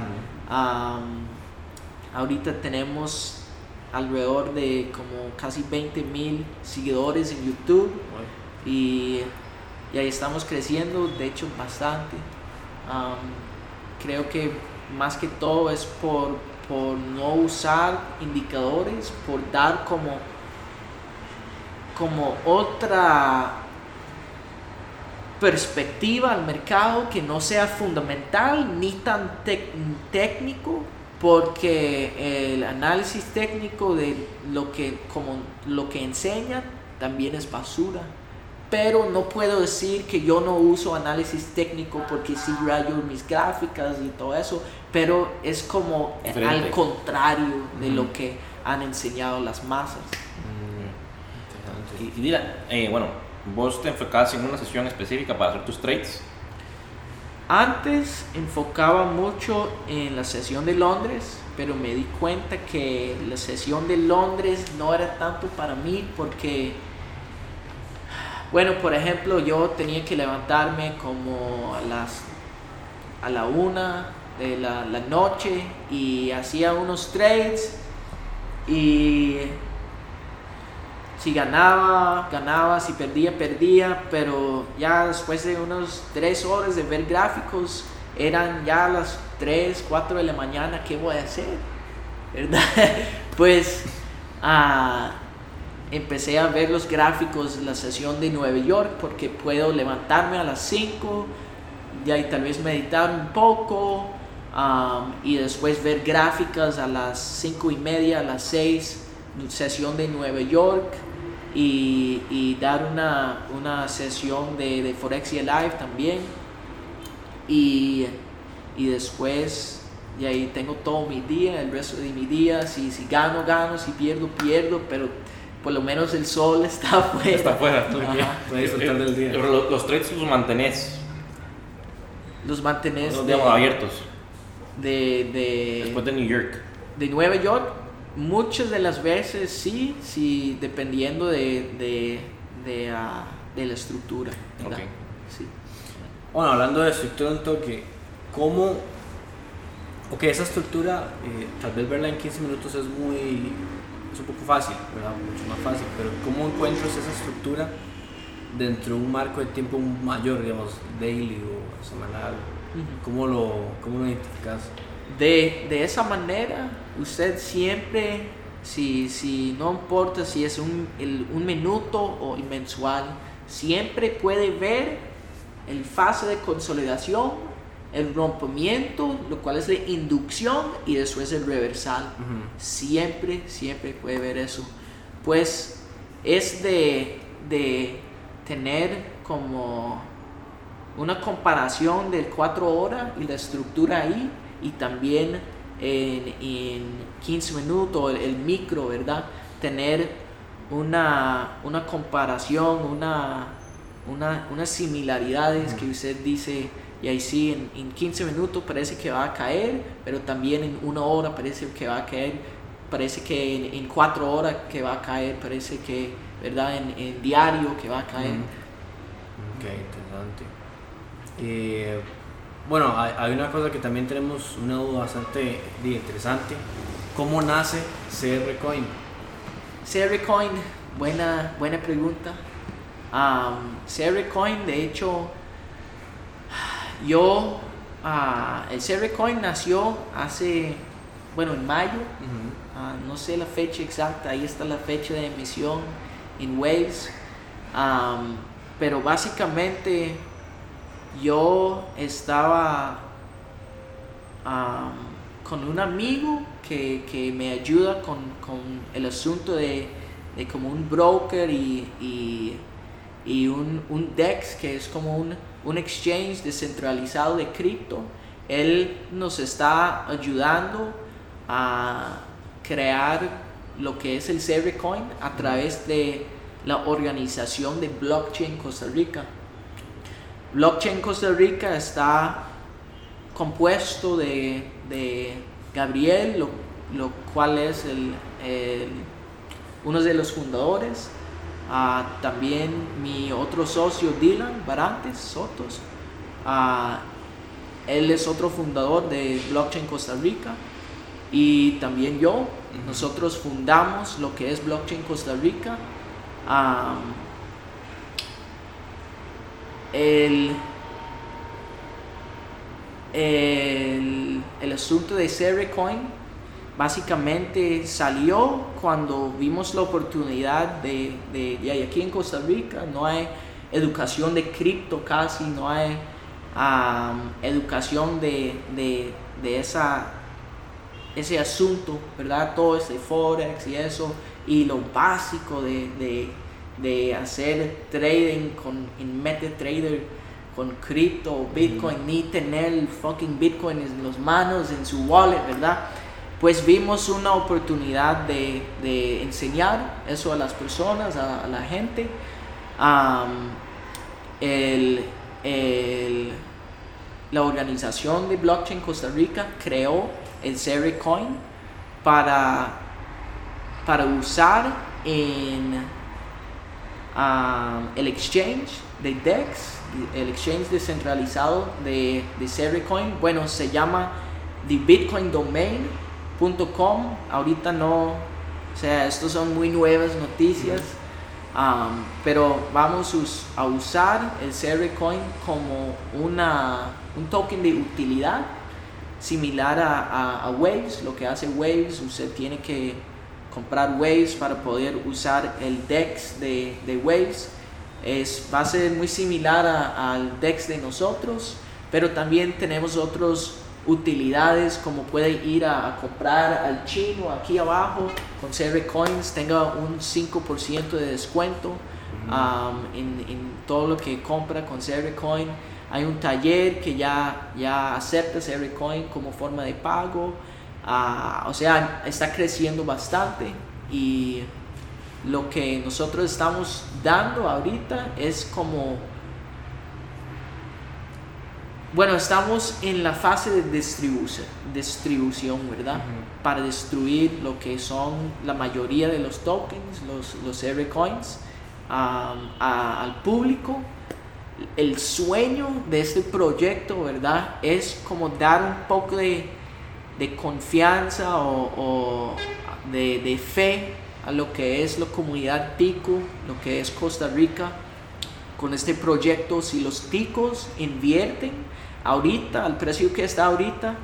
ahorita tenemos alrededor de como casi 20 mil seguidores en YouTube y, y ahí estamos creciendo, de hecho, bastante creo que más que todo es por, por no usar indicadores, por dar como, como otra perspectiva al mercado que no sea fundamental ni tan técnico porque el análisis técnico de lo que como lo que enseñan también es basura. Pero no puedo decir que yo no uso análisis técnico porque sí rayo mis gráficas y todo eso, pero es como al contrario de lo que han enseñado las masas. Mm, y, y mira, eh, bueno, vos te enfocabas en una sesión específica para hacer tus trades. Antes enfocaba mucho en la sesión de Londres, pero me di cuenta que la sesión de Londres no era tanto para mí porque bueno, por ejemplo, yo tenía que levantarme como a las a la una de la, noche y hacía unos trades y si ganaba, ganaba, si perdía, perdía, pero ya después de unos tres horas de ver gráficos, eran ya las 3, 4 de la mañana, ¿qué voy a hacer? ¿Verdad? pues ah, empecé a ver los gráficos de la sesión de Nueva York porque puedo levantarme a las 5 y ahí tal vez meditar un poco um, y después ver gráficas a las 5 y media, a las 6, sesión de Nueva York y, y dar una, una, sesión de, de Forexia Live también y, y después y ahí tengo todo mi día, el resto de mi día, si, si gano, gano, si pierdo, pierdo, pero por lo menos el sol está afuera. Está afuera. Puede disfrutar del día. Pero los, los trades los mantenés, Los mantenés los de, digamos, abiertos. de, de, Después de New York. de Nueva York, muchas de las veces sí, sí dependiendo de, de, de, ah, de la estructura. Bueno, hablando de estructura un toque, ¿cómo... Ok, esa estructura, eh, tal vez verla en 15 minutos es muy... es un poco fácil, ¿verdad? Mucho más fácil, pero ¿cómo encuentras esa estructura dentro de un marco de tiempo mayor, digamos, daily o semanal? ¿Cómo lo, cómo lo identificas? De, de esa manera, usted siempre, si, si no importa si es un, el- un minuto o el mensual, siempre puede ver el fase de consolidación, el rompimiento, lo cual es la inducción y después el reversal. Siempre, siempre puede ver eso. Pues es de, de tener como una comparación del 4 horas y la estructura ahí y también en, en 15 minutos el, el micro, ¿verdad? Tener una, una comparación, una, una, unas similaridades que usted dice, y ahí sí, en, en 15 minutos parece que va a caer, pero también en una hora parece que va a caer, parece que en, en 4 horas que va a caer, parece que, ¿verdad? En, en diario que va a caer. Ok, interesante. Eh, bueno, hay, una cosa que también tenemos una duda bastante interesante. ¿Cómo nace CR Coin? CR Coin, buena, buena pregunta. Um, CR Coin, de hecho, yo, ah, el CR Coin nació hace, bueno, en mayo, ah, no sé la fecha exacta, ahí está la fecha de emisión en Waves. Um, pero básicamente yo estaba um, con un amigo que, que me ayuda con, con el asunto de, de como un broker y, y, un, un DEX, que es como un, un exchange descentralizado de cripto. Él nos está ayudando a crear lo que es el Coin a través de la organización de Blockchain Costa Rica. Blockchain Costa Rica está compuesto de, de Gabriel, lo, lo cual es el, el- uno de los fundadores. Ah, también mi otro socio Dylan Barantes Sotos. Ah, él es otro fundador de Blockchain Costa Rica. Y también yo. Nosotros fundamos lo que es Blockchain Costa Rica. Am, el, el, el asunto de CR Coin básicamente salió cuando vimos la oportunidad de, de, aquí en Costa Rica no hay educación de cripto casi, no hay am, educación de, de, de esa, ese asunto, ¿verdad? Todo ese forex y eso, y lo básico de, de, hacer trading con, en MetaTrader con cripto Bitcoin, ni tener el fucking Bitcoin en las manos, en su wallet, ¿verdad? Pues vimos una oportunidad de, de enseñar eso a las personas, a, a la gente. Am, el, el- la organización de Blockchain Costa Rica creó el CR Coin para, para usar en um, el exchange de DEX, el exchange descentralizado de, de CR Coin. Bueno, se llama thebitcoindomain.com. Ahorita no, o sea, estos son muy nuevas noticias. Um, pero vamos a usar el CR Coin como una, un token de utilidad similar a- a Waves. Lo que hace Waves, usted tiene que comprar Waves para poder usar el DEX de, de Waves. Es, va a ser muy similar a- al DEX de nosotros, pero también tenemos otras utilidades como puede ir a, a comprar al chino aquí abajo con CR Coins, tenga un 5% de descuento um, en, en todo lo que compra con CR Coin. Hay un taller que ya, ya acepta CR Coin como forma de pago. O sea, está creciendo bastante y lo que nosotros estamos dando ahorita es como bueno, estamos en la fase de distribución, distribución ¿verdad? Para destruir lo que son la mayoría de los tokens, los, los R coins, al público. El sueño de este proyecto, ¿verdad? Es como dar un poco de, de confianza o, de, de, fe a lo que es la comunidad tico, lo que es Costa Rica. Con este proyecto, si los ticos invierten, ahorita, al precio que está ahorita,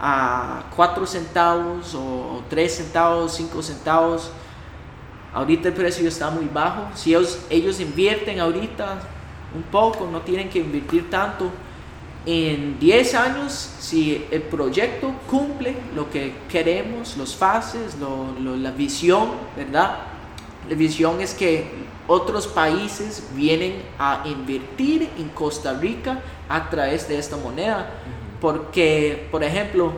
a 4 centavos o 3 centavos, 5 centavos, ahorita el precio está muy bajo. Si ellos, ellos invierten ahorita un poco, no tienen que invertir tanto, en 10 años, si el proyecto cumple lo que queremos, los fases, la visión, ¿verdad? La visión es que otros países vienen a invertir en Costa Rica a través de esta moneda. Porque, por ejemplo,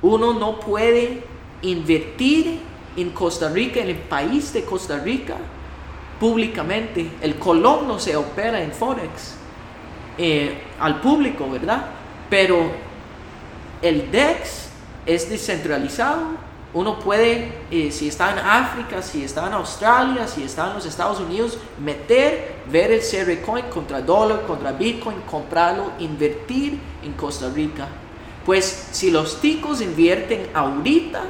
uno no puede invertir en Costa Rica, en el país de Costa Rica, públicamente. El colón no se opera en Forex eh, al público, ¿verdad? Pero el DEX es descentralizado uno puede, eh, si está en África, si está en Australia, si está en los Estados Unidos, meter, ver el CR Coin contra dólar, contra Bitcoin, comprarlo, invertir en Costa Rica. Pues si los ticos invierten ahorita,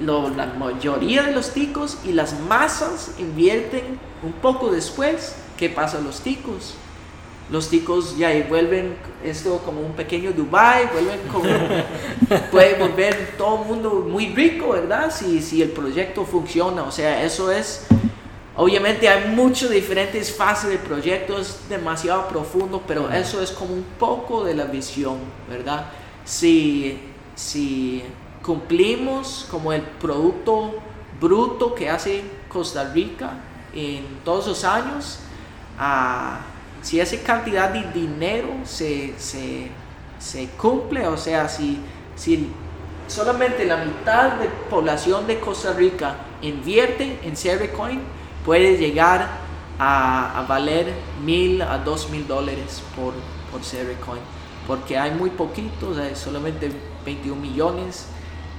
la mayoría de los ticos y las masas invierten un poco después, ¿qué pasa a los ticos? Los ticos ya vuelven esto como un pequeño Dubai, vuelven como, puede volver todo el mundo muy rico, ¿verdad? Si, si el proyecto funciona, o sea, eso es, obviamente hay muchas diferentes fases del proyecto, es demasiado profundo, pero eso es como un poco de la visión, ¿verdad? Si, si cumplimos como el producto bruto que hace Costa Rica en todos los años, a si esa cantidad de dinero se, cumple, o sea, si, si solamente la mitad de población de Costa Rica invierte en Coin, puede llegar a, valer mil a dos mil dólares por, por Coin, porque hay muy poquitos, hay solamente 21 millones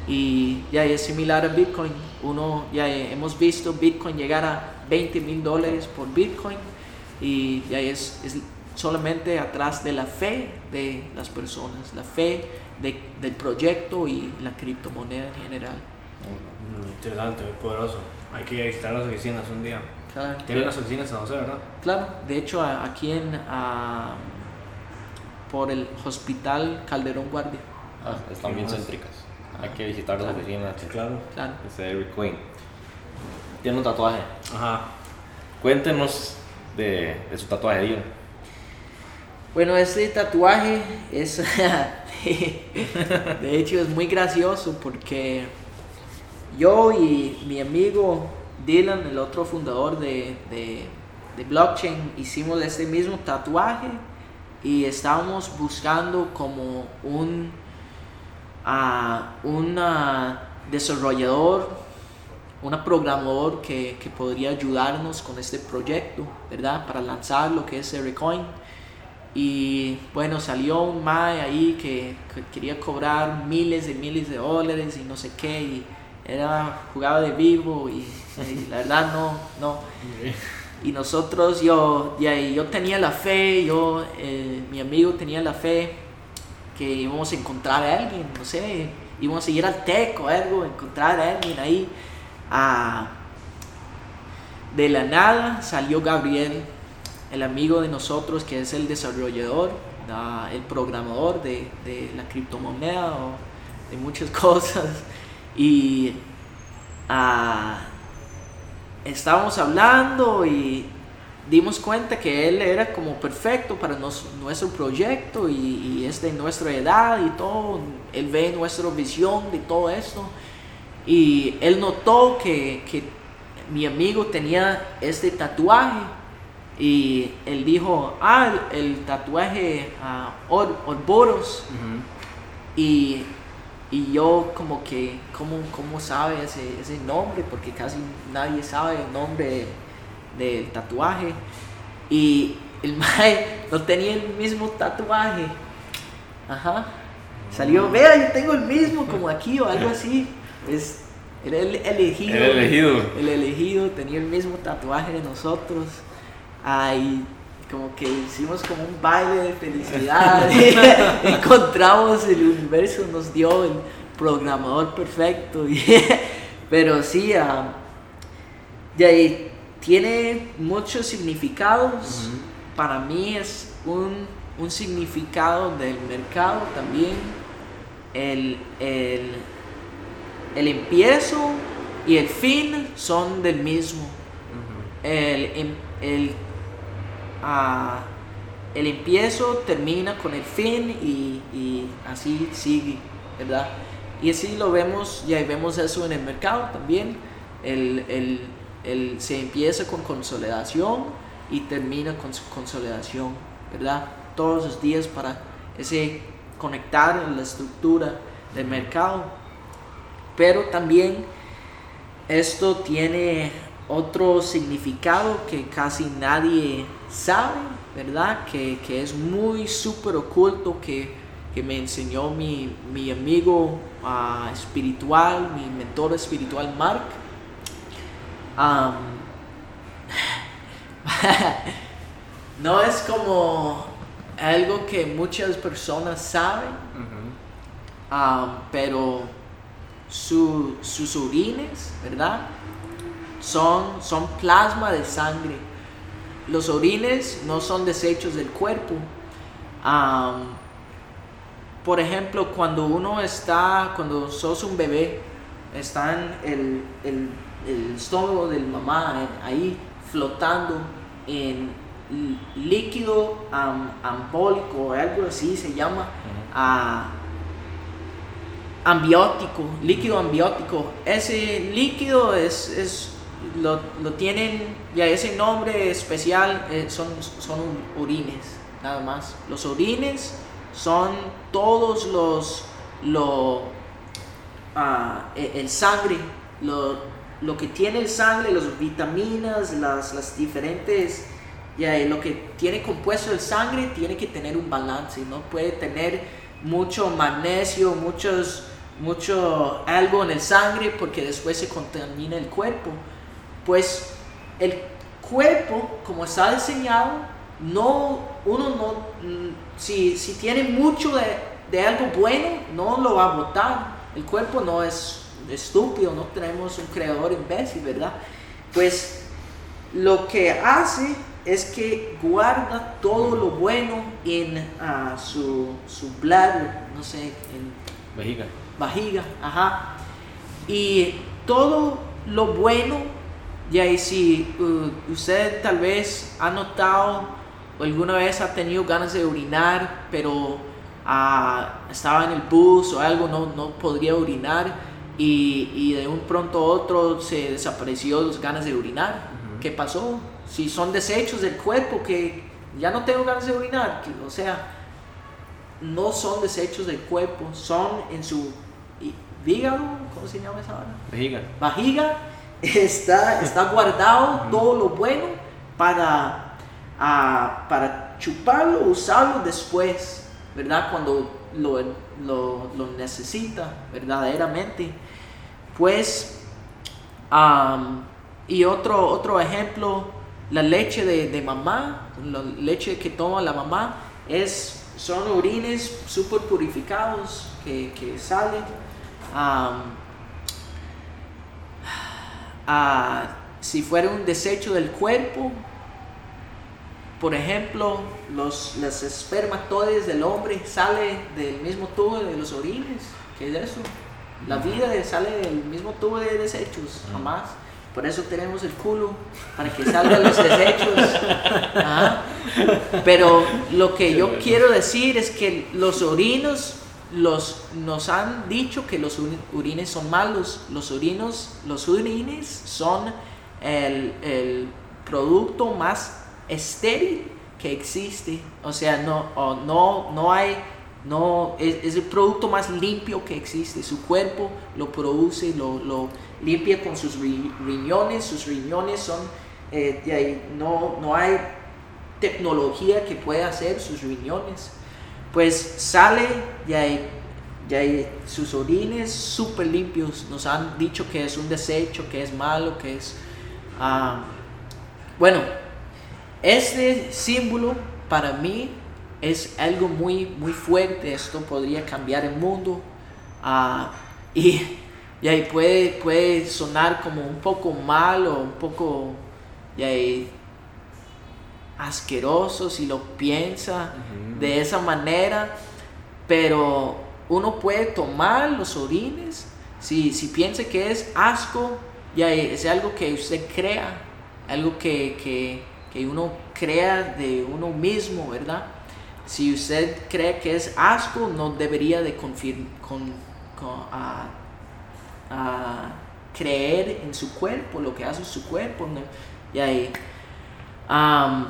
y ya es similar a Bitcoin. Uno ya hemos visto Bitcoin llegar a 20 mil dólares por Bitcoin y ya es, es solamente atrás de la fe de las personas, la fe de, del proyecto y la criptomoneda en general. Interesante, muy poderoso. Hay que visitar las oficinas un día. Claro. Tienen las oficinas en José, ¿verdad? Claro, de hecho aquí en, por el Hospital Calderón Guardia. Ah, están bien céntricas. Hay que visitar las oficinas. Claro. claro. Ese Eric Queen. Tiene un tatuaje. Ajá. Cuéntenos de, su tatuaje, Dion? Bueno, este tatuaje es, de hecho, es muy gracioso porque yo y mi amigo Dylan, el otro fundador de, de, blockchain, hicimos este mismo tatuaje y estábamos buscando como un, uh, un desarrollador un programador que, que, podría ayudarnos con este proyecto, ¿verdad? Para lanzar lo que es Coin. Y bueno, salió un MAE ahí que, quería cobrar miles y miles de dólares y no sé qué. Y era jugado de vivo y, la verdad no, no. Y nosotros, yo, yo tenía la fe, yo, eh, mi amigo tenía la fe que íbamos a encontrar a alguien, no sé, íbamos a ir al TEC o algo, encontrar a alguien ahí de la nada salió Gabriel, el amigo de nosotros que es el desarrollador, el programador de, la criptomoneda o de muchas cosas. Y uh, estábamos hablando y dimos cuenta que él era como perfecto para nuestro proyecto y, es de nuestra edad y todo. Él ve nuestra visión de todo esto. Y él notó que, que mi amigo tenía este tatuaje y él dijo, ah, el, tatuaje uh, Or, Orboros. Y Y yo como que, ¿cómo, cómo sabe ese, ese nombre? Porque casi nadie sabe el nombre del tatuaje. Y el mae no tenía el mismo tatuaje. Ajá. Salió, vea, yo tengo el mismo como aquí o algo así. Es, era el elegido. El elegido. El elegido tenía el mismo tatuaje de nosotros. Ay, como que hicimos como un baile de felicidad. Encontramos el universo, nos dio el programador perfecto. Pero sí, ah, de ahí, tiene muchos significados. Para mí es un, un significado del mercado también. El, el, el empiezo y el fin son del mismo. El, em- el, ah, el empiezo termina con el fin y, y así sigue, ¿verdad? Y así lo vemos, ya vemos eso en el mercado también. El, el- el- se empieza con consolidación y termina con su consolidación, ¿verdad? Todos los días para ese conectar en la estructura del mercado. Pero también esto tiene otro significado que casi nadie sabe, ¿verdad? Que, que es muy súper oculto, que, que me enseñó mi, mi amigo ah, espiritual, mi mentor espiritual Mark. No es como algo que muchas personas saben, pero su- sus orines, ¿verdad? Son, son plasma de sangre. Los orines no son desechos del cuerpo. Am, por ejemplo, cuando uno está, cuando sos un bebé, está en el, el- el estómago del mamá eh, ahí flotando en líquido am- ambólico, algo así se llama. ah, ambiótico, líquido ambiótico. Ese líquido es, es lo, lo tienen, ya ese nombre especial eh, son, son orines, nada más. Los orines son todos los, lo, el sangre, lo, lo que tiene el sangre, las vitaminas, las, las diferentes, ya, lo que tiene compuesto el sangre tiene que tener un balance, no puede tener mucho magnesio, muchos, mucho algo en el sangre porque después se contamina el cuerpo. Pues el cuerpo, como está diseñado, no, uno no, mm, si, si tiene mucho de, de algo bueno, no lo va a botar. El cuerpo no es estúpido, no tenemos un creador imbécil, ¿verdad? Pues lo que hace es que guarda todo lo bueno en ah, su, su no sé, en Vejiga. Vajiga, ajá. Y todo lo bueno, ya y si uh, usted tal vez ha notado o alguna vez ha tenido ganas de orinar, pero ah, estaba en el bus o algo, no, no podría orinar y, y de un pronto a otro se desapareció las ganas de orinar. ¿Qué pasó? Si son desechos del cuerpo que ya no tengo ganas de orinar, que, o sea, no son desechos del cuerpo, son en su hígado, ¿cómo se llama esa hora? Vejiga. Vajiga, está, está guardado todo lo bueno para, ah, para chuparlo, usarlo después, ¿verdad? Cuando lo, lo, lo necesita verdaderamente. Pues, y otro, otro ejemplo, la leche de, de mamá, la leche que toma la mamá, es, son orines súper purificados que, que salen. Am, ah, si fuera un desecho del cuerpo, por ejemplo, los, los espermatoides del hombre sale del mismo tubo de los orines. ¿Qué es eso? La vida sale del mismo tubo de desechos, jamás. Por eso tenemos el culo, para que salgan los desechos. Ajá. Pero lo que yo quiero decir es que los orinos los, nos han dicho que los uri- urines son malos. Los urinos, los urines son el, el producto más estéril que existe. O sea, no, no, no hay no es, es el producto más limpio que existe. Su cuerpo lo produce, lo, lo limpia con sus ri- riñones. Sus riñones son, eh, de ahí, no, no hay tecnología que pueda hacer sus riñones. Pues sale de ahí, de ahí sus orines súper limpios. Nos han dicho que es un desecho, que es malo, que es... ah, bueno, este símbolo para mí es algo muy, muy fuerte. Esto podría cambiar el mundo. Ah, y, y ahí puede, puede sonar como un poco malo, un poco y ahí, asqueroso si lo piensa de esa manera. Pero uno puede tomar los orines. Si, si piensa que es asco, ya es algo que usted crea, algo que, que, que uno crea de uno mismo, ¿verdad? Si usted cree que es asco, no debería de confir- con, con- a- a creer en su cuerpo, lo que hace su cuerpo. ¿no? Y ahí, am,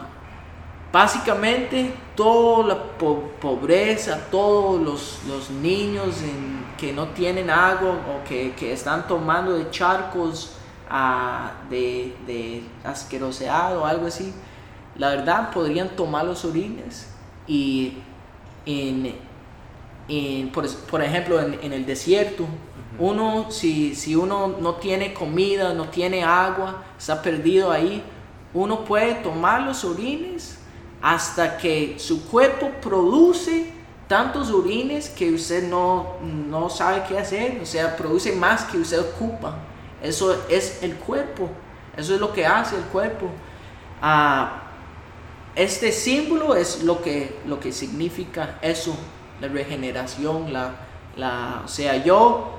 básicamente, toda la po- pobreza, todos los, los niños en- que no tienen agua o que, que están tomando de charcos ah, de, de asqueroseado o algo así, la verdad podrían tomar los orines y en, en- por, por ejemplo en, en el desierto uno si, si uno no tiene comida no tiene agua está perdido ahí uno puede tomar los orines hasta que su cuerpo produce tantos orines que usted no, no sabe qué hacer o sea produce más que usted ocupa eso es el cuerpo eso es lo que hace el cuerpo Ah, este símbolo es lo que, lo que significa eso, la regeneración, la, la, o sea, yo,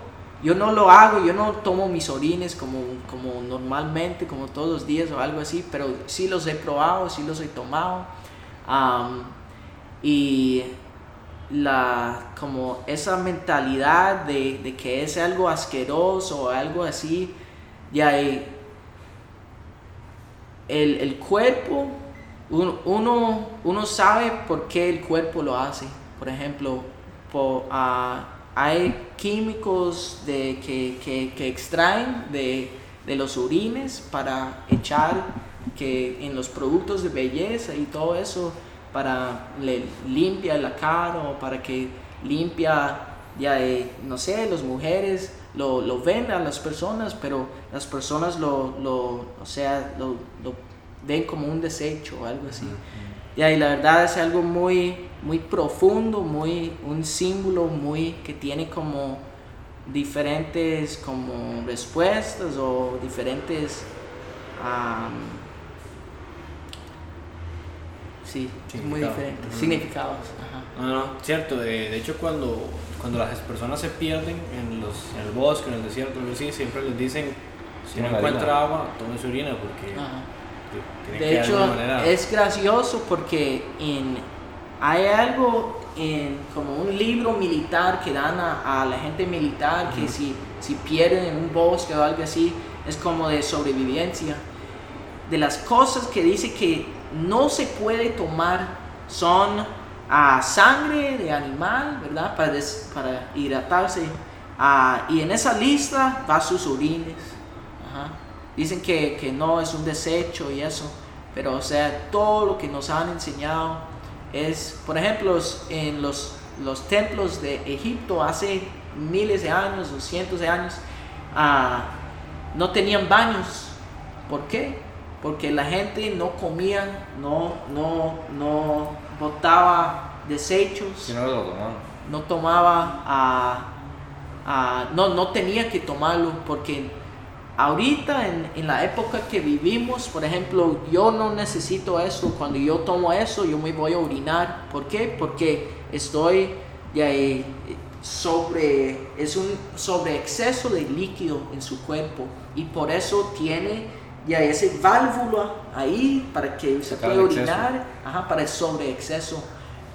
yo no lo hago, yo no tomo mis orines como, como normalmente, como todos los días o algo así, pero sí los he probado, sí los he tomado. Y la, como esa mentalidad de, de que es algo asqueroso o algo así, ya el, el cuerpo, uno, uno, sabe por qué el cuerpo lo hace. Por ejemplo, po- ah, hay químicos de, que, que- que extraen de, de los orines para echar que en los productos de belleza y todo eso para le limpia la cara o para que limpia ya eh, no sé las mujeres lo, lo ven a las personas pero las personas lo, lo o sea lo, lo ven como un desecho o algo así. Ya, y la verdad es algo muy muy profundo muy un símbolo muy que tiene como diferentes como respuestas o diferentes am, sí muy Significado. diferentes Ujú. significados ajá. No, no, cierto. De, de hecho, cuando, cuando las personas se pierden en, los, en el bosque, en el desierto, así, siempre les dicen, si no encuentra agua, tome su orina porque Ajá. tiene De que hecho, alguna manera... es gracioso porque en, hay algo en como un libro militar que dan a, a la gente militar que si, si pierden en un bosque o algo así, es como de sobrevivencia. De las cosas que dice que no se puede tomar son ah, sangre de animal, ¿verdad? Para, des- para hidratarse. Ah, y en esa lista va sus orines. Dicen que, que no es un desecho y eso, pero o sea, todo lo que nos han enseñado es, por ejemplo, en los, los templos de Egipto hace miles de años o cientos de años, ah, no tenían baños. ¿Por qué? Porque la gente no comía, no, no, no botaba desechos no lo no tomaba, ah, no, no tenía que tomarlo porque ahorita en, en la época que vivimos, por ejemplo, yo no necesito eso, cuando yo tomo eso yo me voy a orinar, ¿por qué? Porque estoy ya, eh, sobre, es un sobre exceso de líquido en su cuerpo y por eso tiene ya ese válvula ahí para que se pueda orinar, ajá, para el sobre exceso.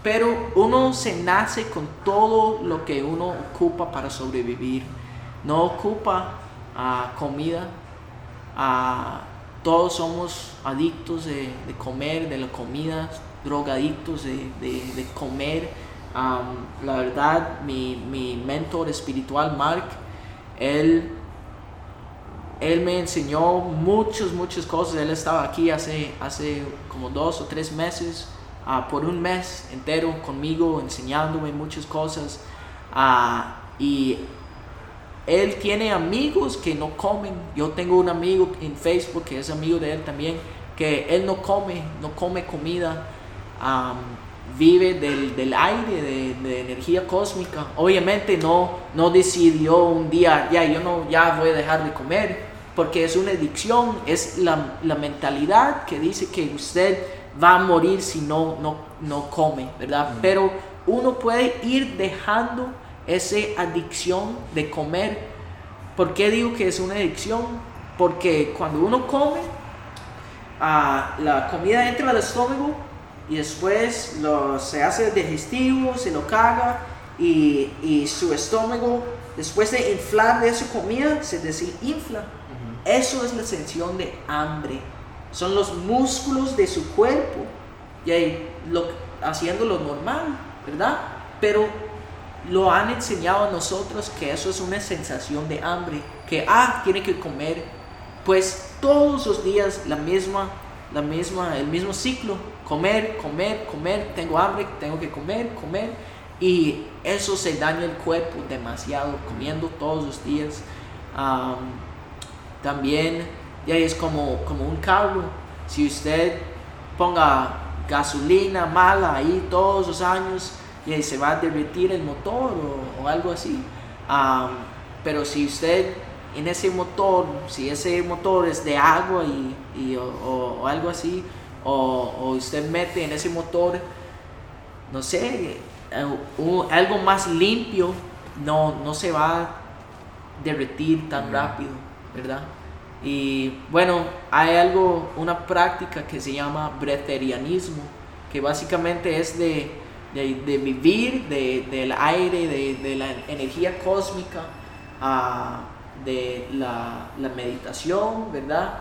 Pero uno se nace con todo lo que uno ocupa para sobrevivir. No ocupa ah, comida. ah, todos somos adictos de, de comer, de la comida, drogadictos de, de- de comer. Um, la verdad, mi, mi mentor espiritual, Mark, él, él me enseñó muchas, muchas cosas. Él estaba aquí hace, hace como dos o tres meses, ah, por un mes entero conmigo, enseñándome muchas cosas. Ah, y él tiene amigos que no comen. Yo tengo un amigo en Facebook que es amigo de él también, que él no come, no come comida. um, vive del, del aire, de, de energía cósmica. Obviamente no, no decidió un día, ya yo no, ya voy a dejar de comer, porque es una adicción, es la, la mentalidad que dice que usted va a morir si no, no, no come, ¿verdad? Pero uno puede ir dejando esa adicción de comer. ¿Por qué digo que es una adicción? Porque cuando uno come, ah, la comida entra al estómago y después lo, se hace digestivo, se lo caga y, y su estómago, después de inflar de su comida, se desinfla. Eso es la sensación de hambre. Son los músculos de su cuerpo y ahí lo, haciendo lo normal, ¿verdad? Pero lo han enseñado a nosotros que eso es una sensación de hambre, que ah, tiene que comer, pues todos los días la misma, la misma, el mismo ciclo, comer, comer, comer, tengo hambre, tengo que comer, comer, y eso se daña el cuerpo demasiado comiendo todos los días. Am, también ya es como, como un carro, si usted ponga gasolina mala ahí todos los años, y ahí se va a derretir el motor o, o algo así. Am, pero si usted en ese motor, si ese motor es de agua y, y- o, o- o algo así, o, o usted mete en ese motor, no sé, eh, algo más limpio, no, no se va a derretir tan rápido, ¿verdad? Y bueno, hay algo, una práctica que se llama breterianismo, que básicamente es de, de, de vivir de- del aire, de, de la energía cósmica, de la, la meditación, ¿verdad?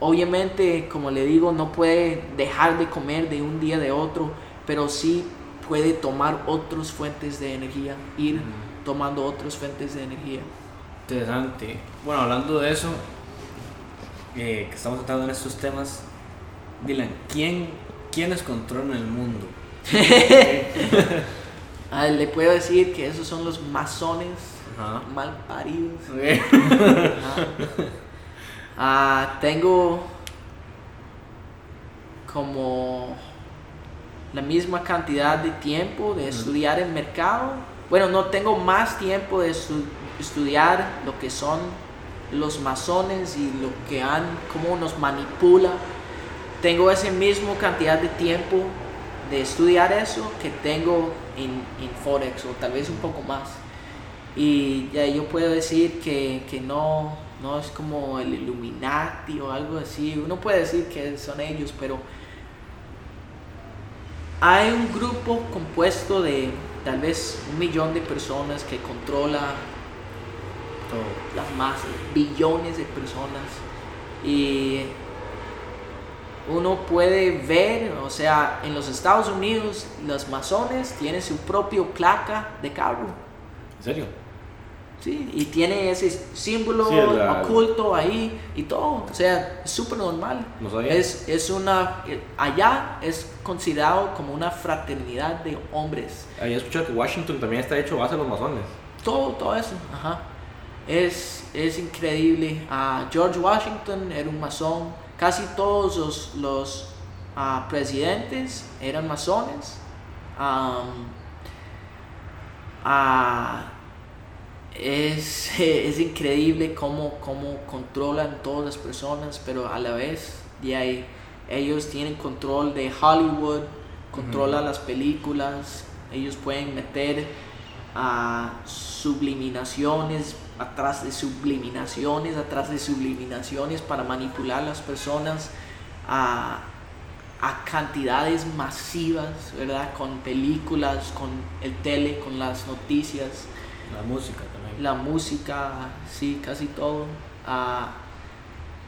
Obviamente, como le digo, no puede dejar de comer de un día de otro, pero sí puede tomar otras fuentes de energía, ir tomando otras fuentes de energía. Interesante. Bueno, hablando de eso, eh, que estamos tratando en estos temas, Dylan, ¿quién, ¿quiénes controlan el mundo? Ah, le puedo decir que esos son los masones Ajá. mal paridos. Ah, tengo como la misma cantidad de tiempo de estudiar el mercado. Bueno, no tengo más tiempo de estu- estudiar lo que son los masones y lo que han, cómo nos manipula. Tengo esa misma cantidad de tiempo de estudiar eso que tengo en, en Forex o tal vez un poco más. Y ya yo puedo decir que, que no, no es como el Illuminati o algo así. Uno puede decir que son ellos, pero hay un grupo compuesto de tal vez un millón de personas que controla. Las masas, billones de personas. Y uno puede ver, o sea, en los Estados Unidos, los masones tienen su propio placa de carro. ¿En serio? Sí, y tiene ese símbolo Sí, la- oculto ahí y todo. O sea, es súper normal. No. Es, es una. Allá es considerado como una fraternidad de hombres. Había escuchado que Washington también está hecho base de los masones. Todo, todo eso. Ajá. Es, es increíble. Ah, George Washington era un masón. Casi todos los, los ah, presidentes eran masones. Ah, es, es increíble cómo, cómo controlan todas las personas, pero a la vez de ahí, ellos tienen control de Hollywood, controlan las películas, ellos pueden meter a subliminaciones atrás de subliminaciones, atrás de subliminaciones para manipular a las personas a, a cantidades masivas, ¿verdad? Con películas, con el tele, con las noticias La música también. la música, sí, casi todo.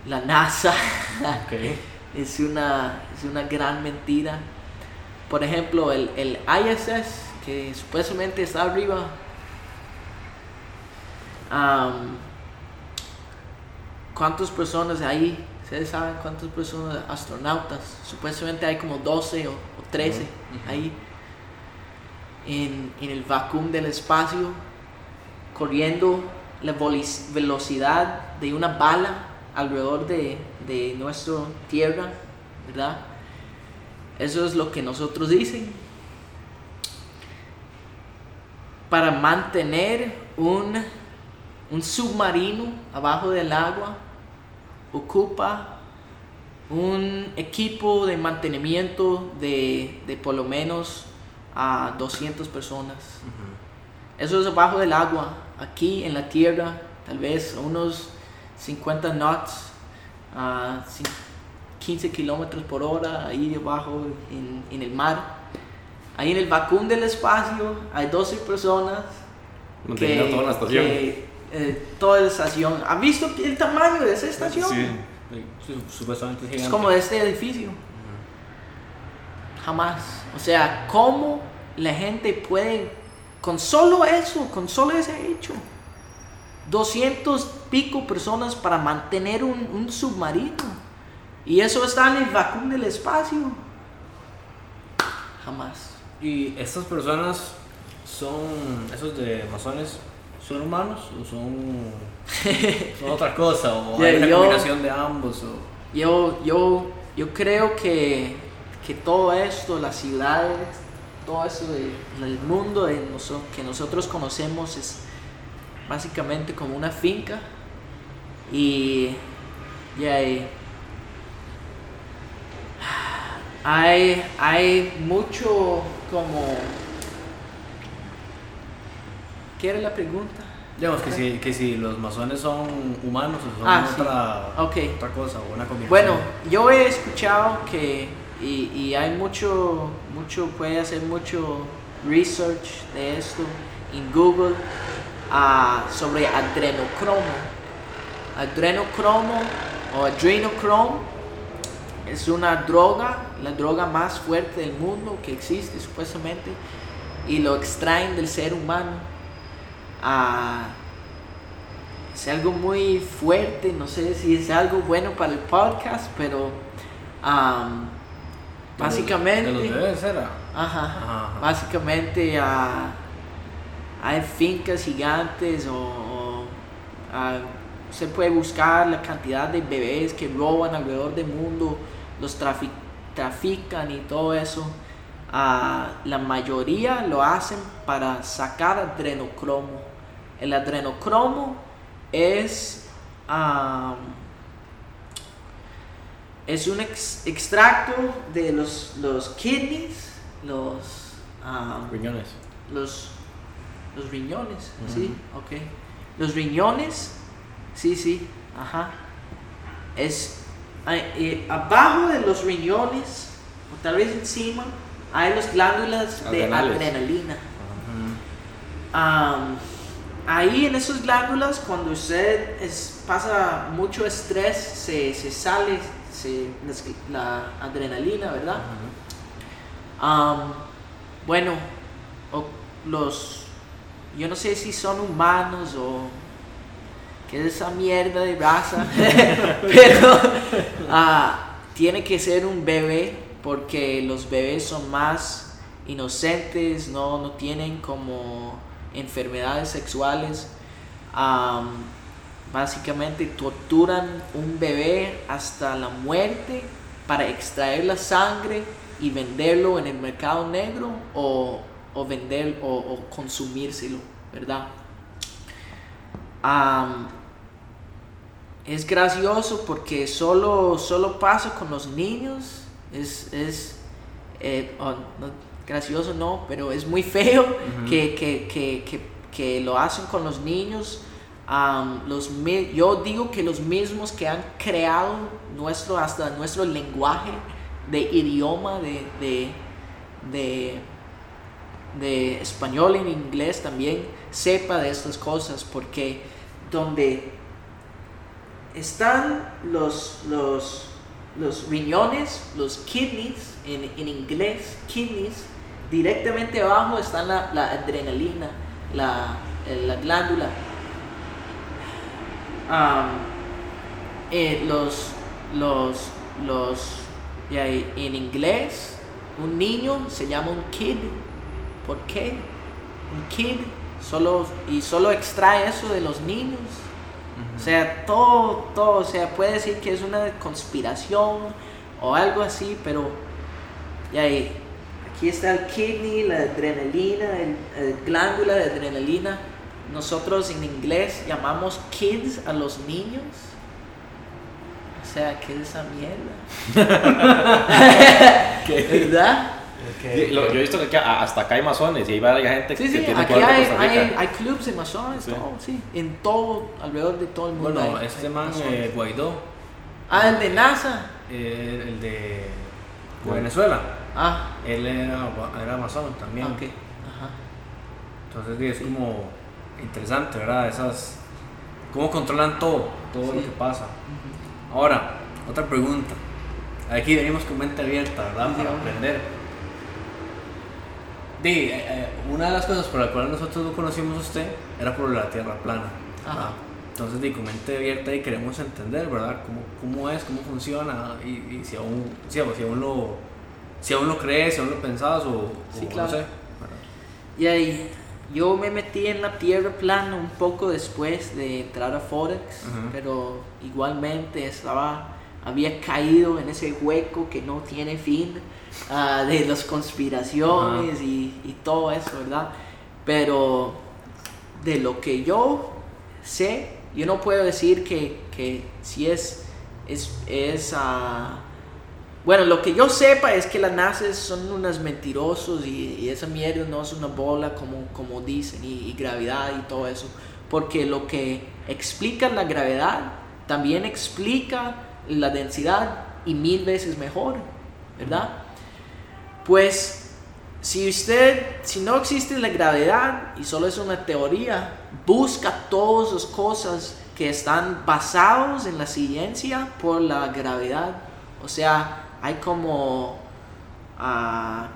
La NASA Ok. es, una, es una gran mentira. Por ejemplo, el, el ISS, que supuestamente está arriba. Am, ¿Cuántas personas hay? ¿Ustedes saben cuántas personas, astronautas? Supuestamente hay como 12 o, o 13 ahí en, en el vacuum del espacio, corriendo la velocidad de una bala alrededor de, de nuestra Tierra, ¿verdad? Eso es lo que nosotros dicen. Para mantener un, un submarino abajo del agua, ocupa un equipo de mantenimiento de, de por lo menos a 200 personas. Eso es abajo del agua. Aquí en la tierra, tal vez unos 50 knots, a 15 kilómetros por hora, ahí abajo en, en el mar. Ahí en el vacuum del espacio hay 12 personas Manteniendo toda la estación. que, eh, toda la estación. ¿Han visto el tamaño de esa estación? Sí. Su- Supuestamente es Es gigante. como de este edificio. Jamás. O sea, ¿cómo la gente puede, con solo eso, con solo ese hecho, 200 pico personas para mantener un, un submarino? Y eso está en el vacuum del espacio. Jamás. Y estas personas son, esos de masones, ¿son humanos o son, son otra cosa? ¿O Ya, hay una yo- combinación de ambos? O... Yo, yo, yo creo que, que todo esto, las ciudades, todo eso de- del mundo de noso- que nosotros conocemos es básicamente como una finca y, y hay, hay, hay mucho como... ¿Qué era la pregunta? Digamos que si, que si los masones son humanos o son Ah, sí. otra, otra cosa o una combinación. Bueno, yo he escuchado que, y, y hay mucho, mucho, puede hacer mucho research de esto en Google ah, sobre adrenocromo. Adrenocromo o adrenochrome es una droga, la droga más fuerte del mundo que existe supuestamente, y lo extraen del ser humano. Ah, es algo muy fuerte, no sé si es algo bueno para el podcast, pero De los- básicamente, De los ajá, Ajá, ajá. básicamente ah, hay fincas gigantes o, o, se puede buscar la cantidad de bebés que roban alrededor del mundo, los trafi- trafican y todo eso. Ah, la mayoría lo hacen para sacar adrenocromo. El adrenocromo es, am, es un ex- extracto de los, los kidneys, los, Riñones. los, los riñones, sí, ok. Los riñones, sí, sí, ajá. Es eh, abajo de los riñones, o tal vez encima, hay las glándulas de adrenalina. Am, ahí en esas glándulas, cuando usted es- pasa mucho estrés, se, se sale se- la adrenalina, ¿verdad? Bueno, o los, yo no sé si son humanos o qué es esa mierda de raza, pero ah, tiene que ser un bebé porque los bebés son más inocentes, no, no tienen como enfermedades sexuales. Am, básicamente torturan un bebé hasta la muerte para extraer la sangre y venderlo en el mercado negro o, o vender o, consumírselo, ¿verdad? Es gracioso porque solo, solo pasa con los niños. Es, es eh, oh, no, gracioso no, pero es muy feo que, que, que, que, que lo hacen con los niños. Los, yo digo que los mismos que han creado nuestro, hasta nuestro lenguaje de idioma, de, de, de, de español en inglés también, sepa de estas cosas, porque donde están los, los, los riñones, los kidneys, en, en inglés, kidneys, directamente abajo está la, la adrenalina, la, la glándula. Eh, los, los, los, ya, en inglés, un niño se llama un kid. ¿Por qué? Un kid solo, y solo extrae eso de los niños. O sea, todo, todo, o sea, puede decir que es una conspiración o algo así, pero ya ahí, aquí está el kidney, la adrenalina, el, el glándula de adrenalina. Nosotros en inglés llamamos kids a los niños. O sea, ¿qué es esa mierda? ¿Verdad? Sí, lo- yo he visto que hasta acá hay masones y ahí va la gente Sí, que sí, tiene aquí hay, hay, hay clubs de masones, Sí. todo, sí, en todo, alrededor de todo el mundo. Bueno, hay- este hay man, masones. eh, Guaidó, ah, el de NASA. eh, el de. Venezuela, Ah, él era, era también. ok. Ajá. Entonces es como interesante, ¿verdad? Esas, cómo controlan todo, todo lo que pasa. Ahora, otra pregunta. Aquí venimos con mente abierta, ¿verdad? Sí, Para aprender. Di, eh, eh, una de las cosas por las cuales nosotros lo conocimos a usted era por la tierra plana. Ajá. Entonces, di, con mente abierta y queremos entender, ¿verdad? Cómo, cómo es, cómo funciona y, y si, aún, si, si aún lo, si aún lo crees, si aún lo pensás o, Sí, o claro. no sé. Y ahí, yo me metí en la tierra plana un poco después de entrar a Forex, Ajá. pero igualmente estaba, había caído en ese hueco que no tiene fin ah, de las conspiraciones y, y todo eso, ¿verdad? Pero de lo que yo sé, yo no puedo decir que, que si es, es, es ah, bueno, lo que yo sepa es que las nazis son unos mentirosos y, y esa mierda no es una bola como, como dicen y, y gravedad y todo eso. Porque lo que explica la gravedad también explica la densidad y mil veces mejor, ¿verdad? Pues si usted, si no existe la gravedad y solo es una teoría, busca todas las cosas que están basados en la ciencia por la gravedad. O sea, hay como ah,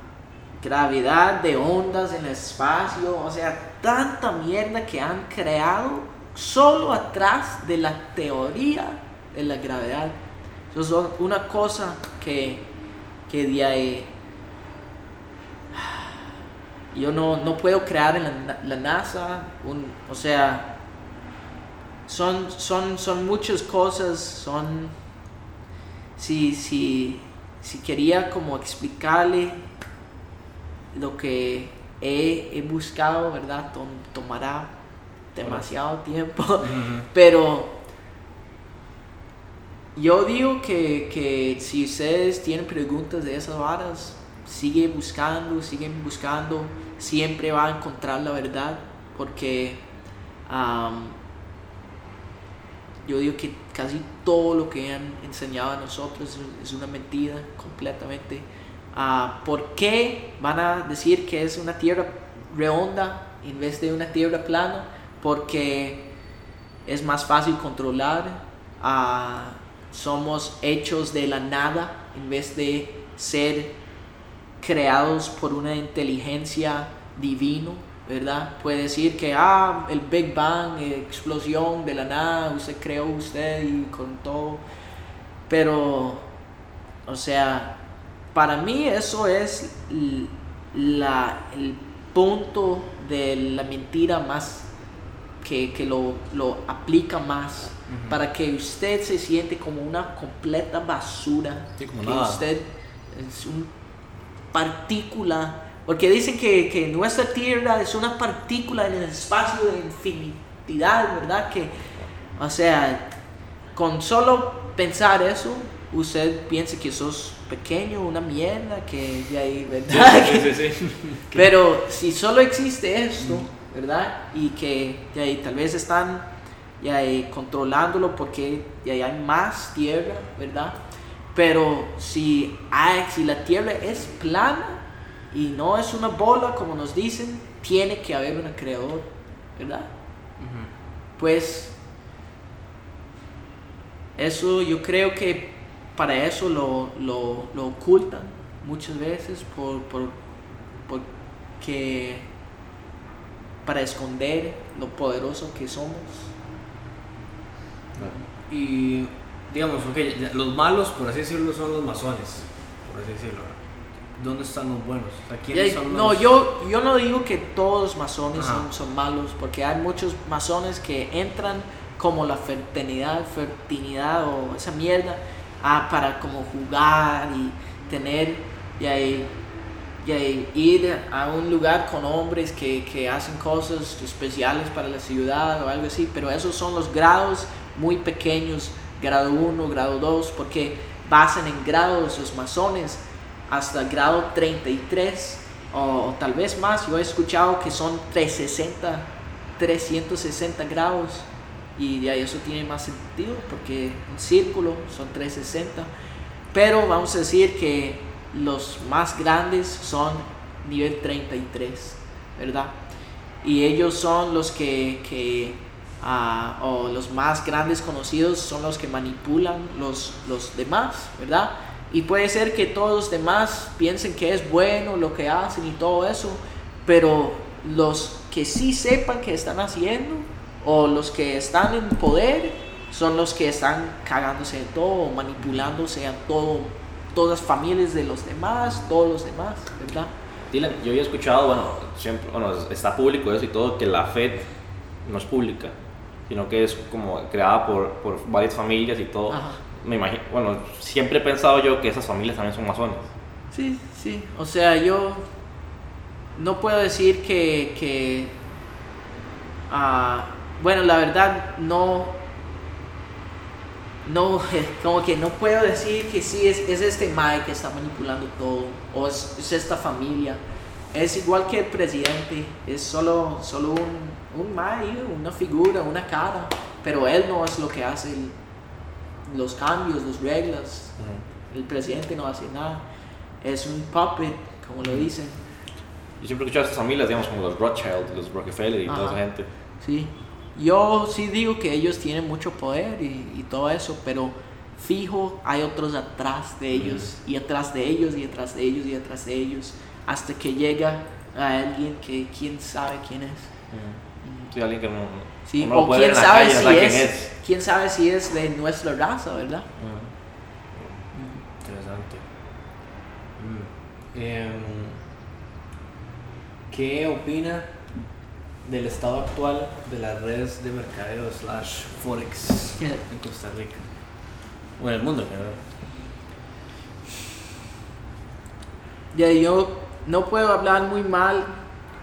gravedad de ondas en el espacio, o sea, tanta mierda que han creado solo atrás de la teoría de la gravedad. Eso es una cosa que, que de ahí yo no, no puedo crear en la, na- la NASA, un, o sea, son, son, son muchas cosas, son, si, si, si quería como explicarle lo que he, he buscado, ¿verdad? Tom- tomará demasiado tiempo, pero yo digo que, que si ustedes tienen preguntas de esas varas, sigue buscando, siguen buscando, siempre va a encontrar la verdad, porque yo digo que casi todo lo que han enseñado a nosotros es, una mentira completamente. Ah, ¿Por qué van a decir que es una tierra redonda en vez de una tierra plana? Porque es más fácil controlar. ah, somos hechos de la nada en vez de ser creados por una inteligencia divino, ¿verdad? Puede decir que, ah, el Big Bang, eh, explosión de la nada, usted creó usted y con todo. Pero, o sea, para mí eso es la, el punto de la mentira más que, que lo, lo aplica más para que usted se siente como una completa basura Sí, como que nada. usted es un partícula porque dicen que, que nuestra tierra es una partícula en el espacio de infinidad verdad que o sea con solo pensar eso usted piensa que sos pequeño una mierda que de ahí verdad Sí, sí, sí. pero si solo existe esto, ¿verdad? Y que de ahí, tal vez están ya ahí, controlándolo porque ya ahí hay más tierra, ¿verdad? Pero si, hay, si la tierra es plana y no es una bola como nos dicen, tiene que haber un creador, ¿verdad? Pues eso yo creo que para eso lo, lo, lo ocultan muchas veces por, por porque para esconder lo poderoso que somos. Y digamos, ok, ya- los malos, por así decirlo, son los masones, por así decirlo. ¿Dónde están los buenos? O sea, ¿quiénes son no, los- yo, yo no digo que todos los masones son, son malos, porque hay muchos masones que entran como la fertilidad, fertilidad o esa mierda ah, para como jugar y tener y ahí, y ahí ir a un lugar con hombres que, que hacen cosas especiales para la ciudad o algo así, pero esos son los grados muy pequeños, grado 1, grado 2, porque basan en grados los masones hasta grado 33 o, tal vez más. Yo he escuchado que son 360, 360 grados y ahí eso tiene más sentido porque un círculo son 360. Pero vamos a decir que los más grandes son nivel 33, ¿verdad? Y ellos son los que, que ah, o los más grandes conocidos son los que manipulan los, los demás, ¿verdad? Y puede ser que todos los demás piensen que es bueno lo que hacen y todo eso, pero los que sí sepan que están haciendo o los que están en poder son los que están cagándose de todo, manipulándose a todo, todas las familias de los demás, todos los demás, ¿verdad? Dylan, yo había escuchado, bueno, siempre, bueno, está público eso y todo, que la Fed no es pública, sino que es como creada por, por varias familias y todo. Ajá. Me imagino, bueno, siempre he pensado yo que esas familias también son masones. Sí, sí. O sea, yo no puedo decir que, que ah, bueno, la verdad no, no, como que no puedo decir que sí es, es este Mike que está manipulando todo o es, es esta familia. Es igual que el presidente, es solo, solo un, un Mike, una figura, una cara, pero él no es lo que hace el- los cambios, las reglas. El presidente no hace nada. Es un puppet, como lo dicen. Yo siempre he escuchado a estas familias, digamos, como los Rothschild, los Rockefeller y toda esa gente. Sí. Yo sí digo que ellos tienen mucho poder y, y todo eso, pero fijo hay otros atrás de ellos, y atrás de ellos, y atrás de ellos, y atrás de ellos, hasta que llega a alguien que quién sabe quién es. Sí, alguien que no, Sí, uno o puede ver quién en la sabe, calle, no si sabe es, quién quién sabe si es de nuestra raza, ¿verdad? Interesante. Mm. Em, ¿Qué opina del estado actual de las redes de mercadeo slash forex en Costa Rica? O en el mundo, en general. Ya yo no puedo hablar muy mal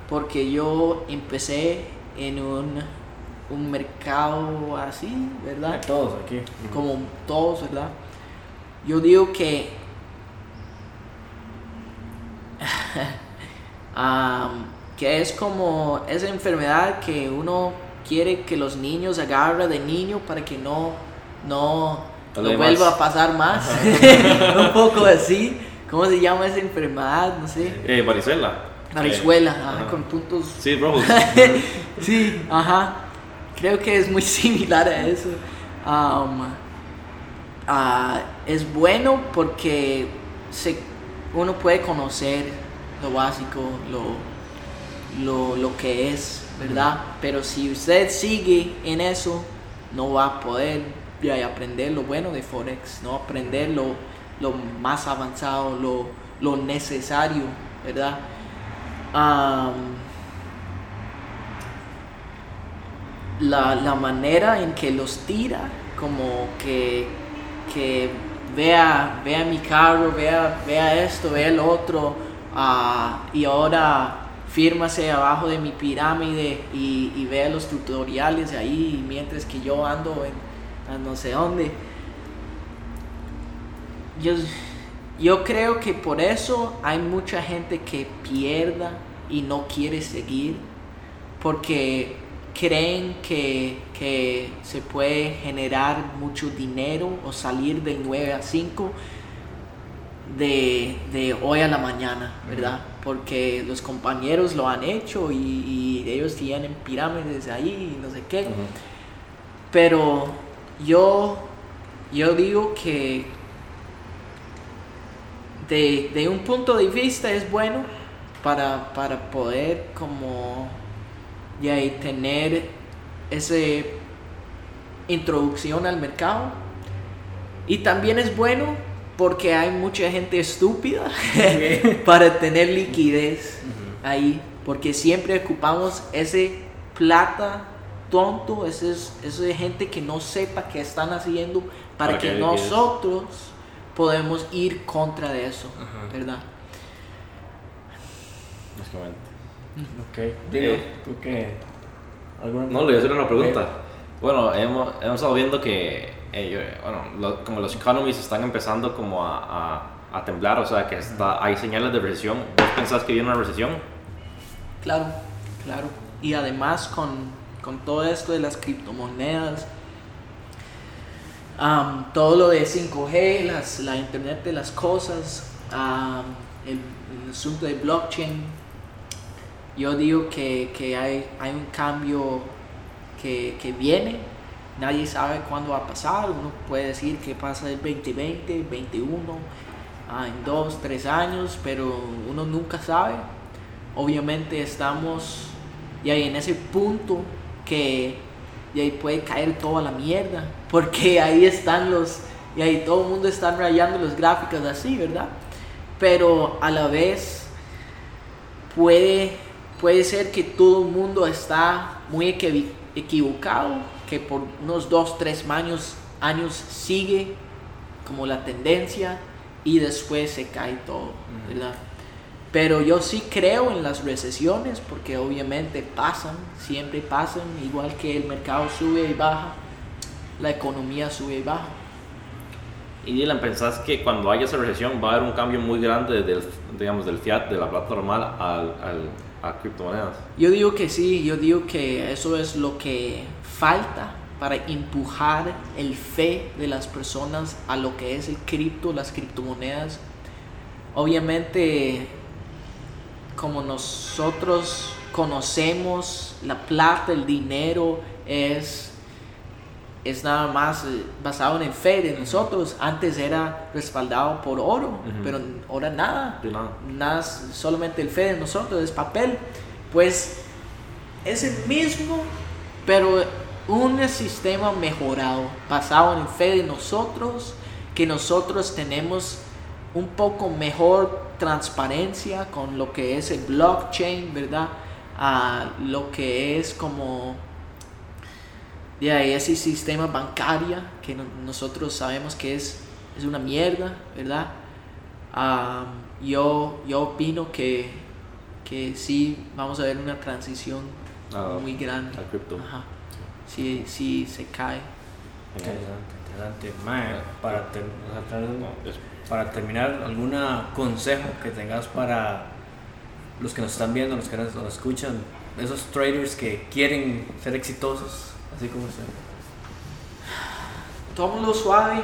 porque yo empecé en un, un mercado así, ¿verdad? Todos aquí. Como todos, ¿verdad? Yo digo que am, que es como esa enfermedad que uno quiere que los niños agarren de niño para que no no, No vuelva a pasar más. un poco así. ¿Cómo se llama esa enfermedad? No sé. Eh, varicela. Marizuela, Eh, ajá, con puntos. Sí, rojos. Sí, ajá. Creo que es muy similar a eso. Am, ah, es bueno porque se, uno puede conocer lo básico, lo, lo, lo que es, ¿verdad? Pero si usted sigue en eso, no va a poder ya, aprender lo bueno de Forex, no aprender lo, lo más avanzado, lo, lo necesario, ¿verdad? Am, la, la manera en que los tira, como que, que vea, vea mi carro, vea, vea esto, vea el otro, ah, y ahora fírmase abajo de mi pirámide y, y vea los tutoriales ahí mientras que yo ando en, en no sé dónde. Yo, yo creo que por eso hay mucha gente que pierda y no quiere seguir, porque creen que, que se puede generar mucho dinero o salir de 9 a 5 de, de hoy a la mañana, ¿verdad? Porque los compañeros lo han hecho y, y ellos tienen pirámides ahí y no sé qué. Pero yo, yo digo que de, de un punto de vista es bueno para, para poder como y tener esa introducción al mercado. Y también es bueno porque hay mucha gente estúpida para tener liquidez ahí, porque siempre ocupamos ese plata tonto, ese es, gente que no sepa qué están haciendo para, Para que que nosotros podemos ir contra de eso, Ajá. ¿verdad? Básicamente. Ok. Digo, Eh. ¿tú qué? ¿Alguna No, le voy a hacer una pregunta. Bueno, hemos, hemos estado viendo que, eh, bueno, lo- como los economies están empezando como a, a, a temblar, o sea, que está, hay señales de recesión. ¿Vos pensás que viene una recesión? Claro, claro. Y además con, con todo esto de las criptomonedas, am, todo lo de 5G, las, la Internet de las cosas, am, el, el asunto de blockchain, yo digo que, que hay, hay un cambio que, que viene. Nadie sabe cuándo va a pasar. Uno puede decir que pasa el 2020, 21, ah, en dos, tres años, pero uno nunca sabe obviamente estamos ya en ese punto que y ahí puede caer toda la mierda porque ahí están los y ahí todo el mundo está rayando los gráficos así verdad pero a la vez puede puede ser que todo el mundo está muy equivocado que por unos dos tres años años sigue como la tendencia y después se cae todo verdad pero yo sí creo en las recesiones porque obviamente pasan, siempre pasan, igual que el mercado sube y baja, la economía sube y baja. Y Dylan, ¿pensás que cuando haya esa recesión va a haber un cambio muy grande del, digamos, del fiat, de la plata normal al, al, a criptomonedas? Yo digo que sí, yo digo que eso es lo que falta para empujar el fe de las personas a lo que es el cripto, las criptomonedas. Obviamente, como nosotros conocemos la plata, el dinero, es, es nada más eh, basado en fe de nosotros. Antes era respaldado por oro, pero ahora nada De nada. nada, es solamente el fe de nosotros es papel, pues es el mismo, pero un sistema mejorado, basado en fe de nosotros, que nosotros tenemos un poco mejor transparencia con lo que es el blockchain, ¿verdad? A lo que es como de ahí ese sistema bancario que no- nosotros sabemos que es, es una mierda, ¿verdad? Am, yo, yo opino que, que sí vamos a ver una transición Ah, muy grande. al cripto. Ajá. Sí, sí se cae. Interesante, interesante. Mae, para, No, para terminar, ¿algún consejo que tengas para los que nos están viendo, los que nos, escuchan, esos traders que quieren ser exitosos, así como usted? tómalo suave.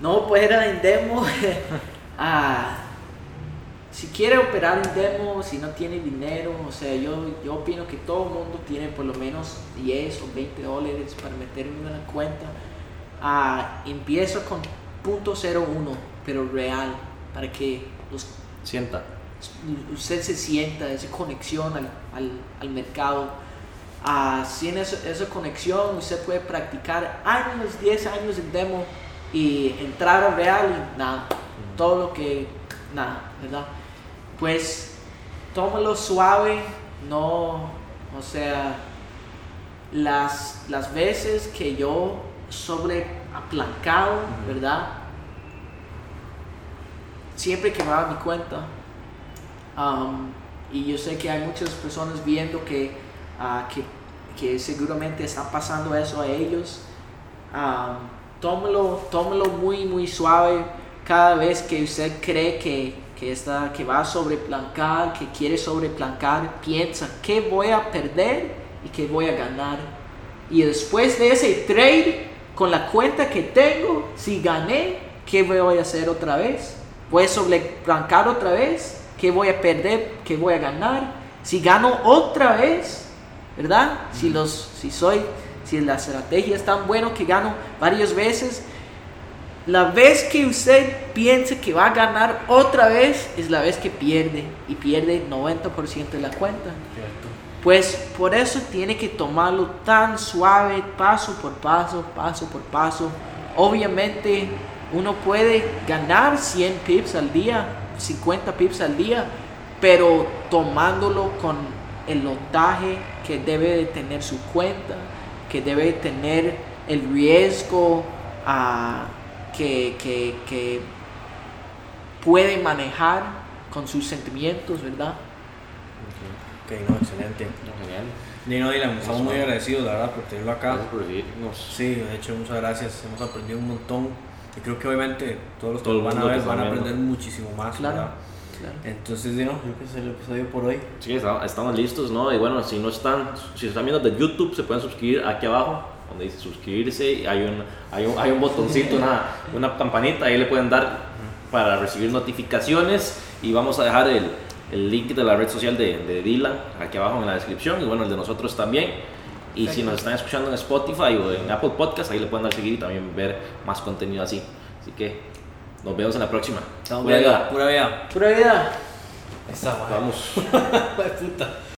No opera en demo. Ah, si quiere operar en demo, si no tiene dinero, o sea, yo, yo opino que todo el mundo tiene por lo menos 10 o 20 dólares para meter en una cuenta. Ah, empiezo con .01, pero real, para que los Sienta. usted se sienta esa conexión al, al, al mercado. Ah, sin esa, esa conexión usted puede practicar años, 10 años en demo y entrar a real y nada, todo lo que, nada, ¿verdad? Pues tómalo suave, no, o sea, las, las veces que yo sobre aplancado, ¿verdad? Siempre quemaba mi cuenta. Um, y yo sé que hay muchas personas viendo que, ah, que, que seguramente está pasando eso a ellos. Um, tómelo, tómelo muy, muy suave. Cada vez que usted cree que, que, está, que va a sobreplancar, que quiere sobreplancar, piensa qué voy a perder y qué voy a ganar. Y después de ese trade, con la cuenta que tengo, si gané, ¿qué voy a hacer otra vez? ¿Voy a sobreplancar otra vez? ¿Qué voy a perder? ¿Qué voy a ganar? Si gano otra vez, ¿verdad? Si, los, si soy, si la estrategia es tan bueno que gano varias veces, La vez que usted piense que va a ganar otra vez es la vez que pierde y pierde 90% de la cuenta. Cierto. Pues por eso tiene que tomarlo tan suave, paso por paso, paso por paso. Obviamente uno puede ganar 100 pips al día, 50 pips al día, pero tomándolo con el lotaje que debe de tener su cuenta, que debe de tener el riesgo ah, que, que- que puede manejar con sus sentimientos, ¿verdad? Ok, no, excelente. No, Genial. Dino Dylan, estamos muy agradecidos, la verdad, por tenerlo acá. Gracias por recibirnos. Sí, de hecho, muchas gracias. Hemos aprendido un montón. Y creo que obviamente todos los que Todo van a ver van a aprender viendo. muchísimo más. Claro. Claro. Entonces, Dino, creo que es el episodio por hoy. Sí, está- estamos listos, ¿no? Y bueno, si no están, si están viendo de YouTube, se pueden suscribir aquí abajo, donde dice suscribirse, y hay un, hay un, hay un botoncito, una, una campanita, ahí le pueden dar para recibir notificaciones, y vamos a dejar el, el link de la red social de, de Dylan aquí abajo en la descripción, y bueno, el de nosotros también. Y si nos están escuchando en Spotify o en Apple Podcast, ahí le pueden dar seguir y también ver más contenido así. Así que nos vemos en la próxima. Estamos Pura vida. Pura vida. Pura vida. Esa, Vamos. Puta.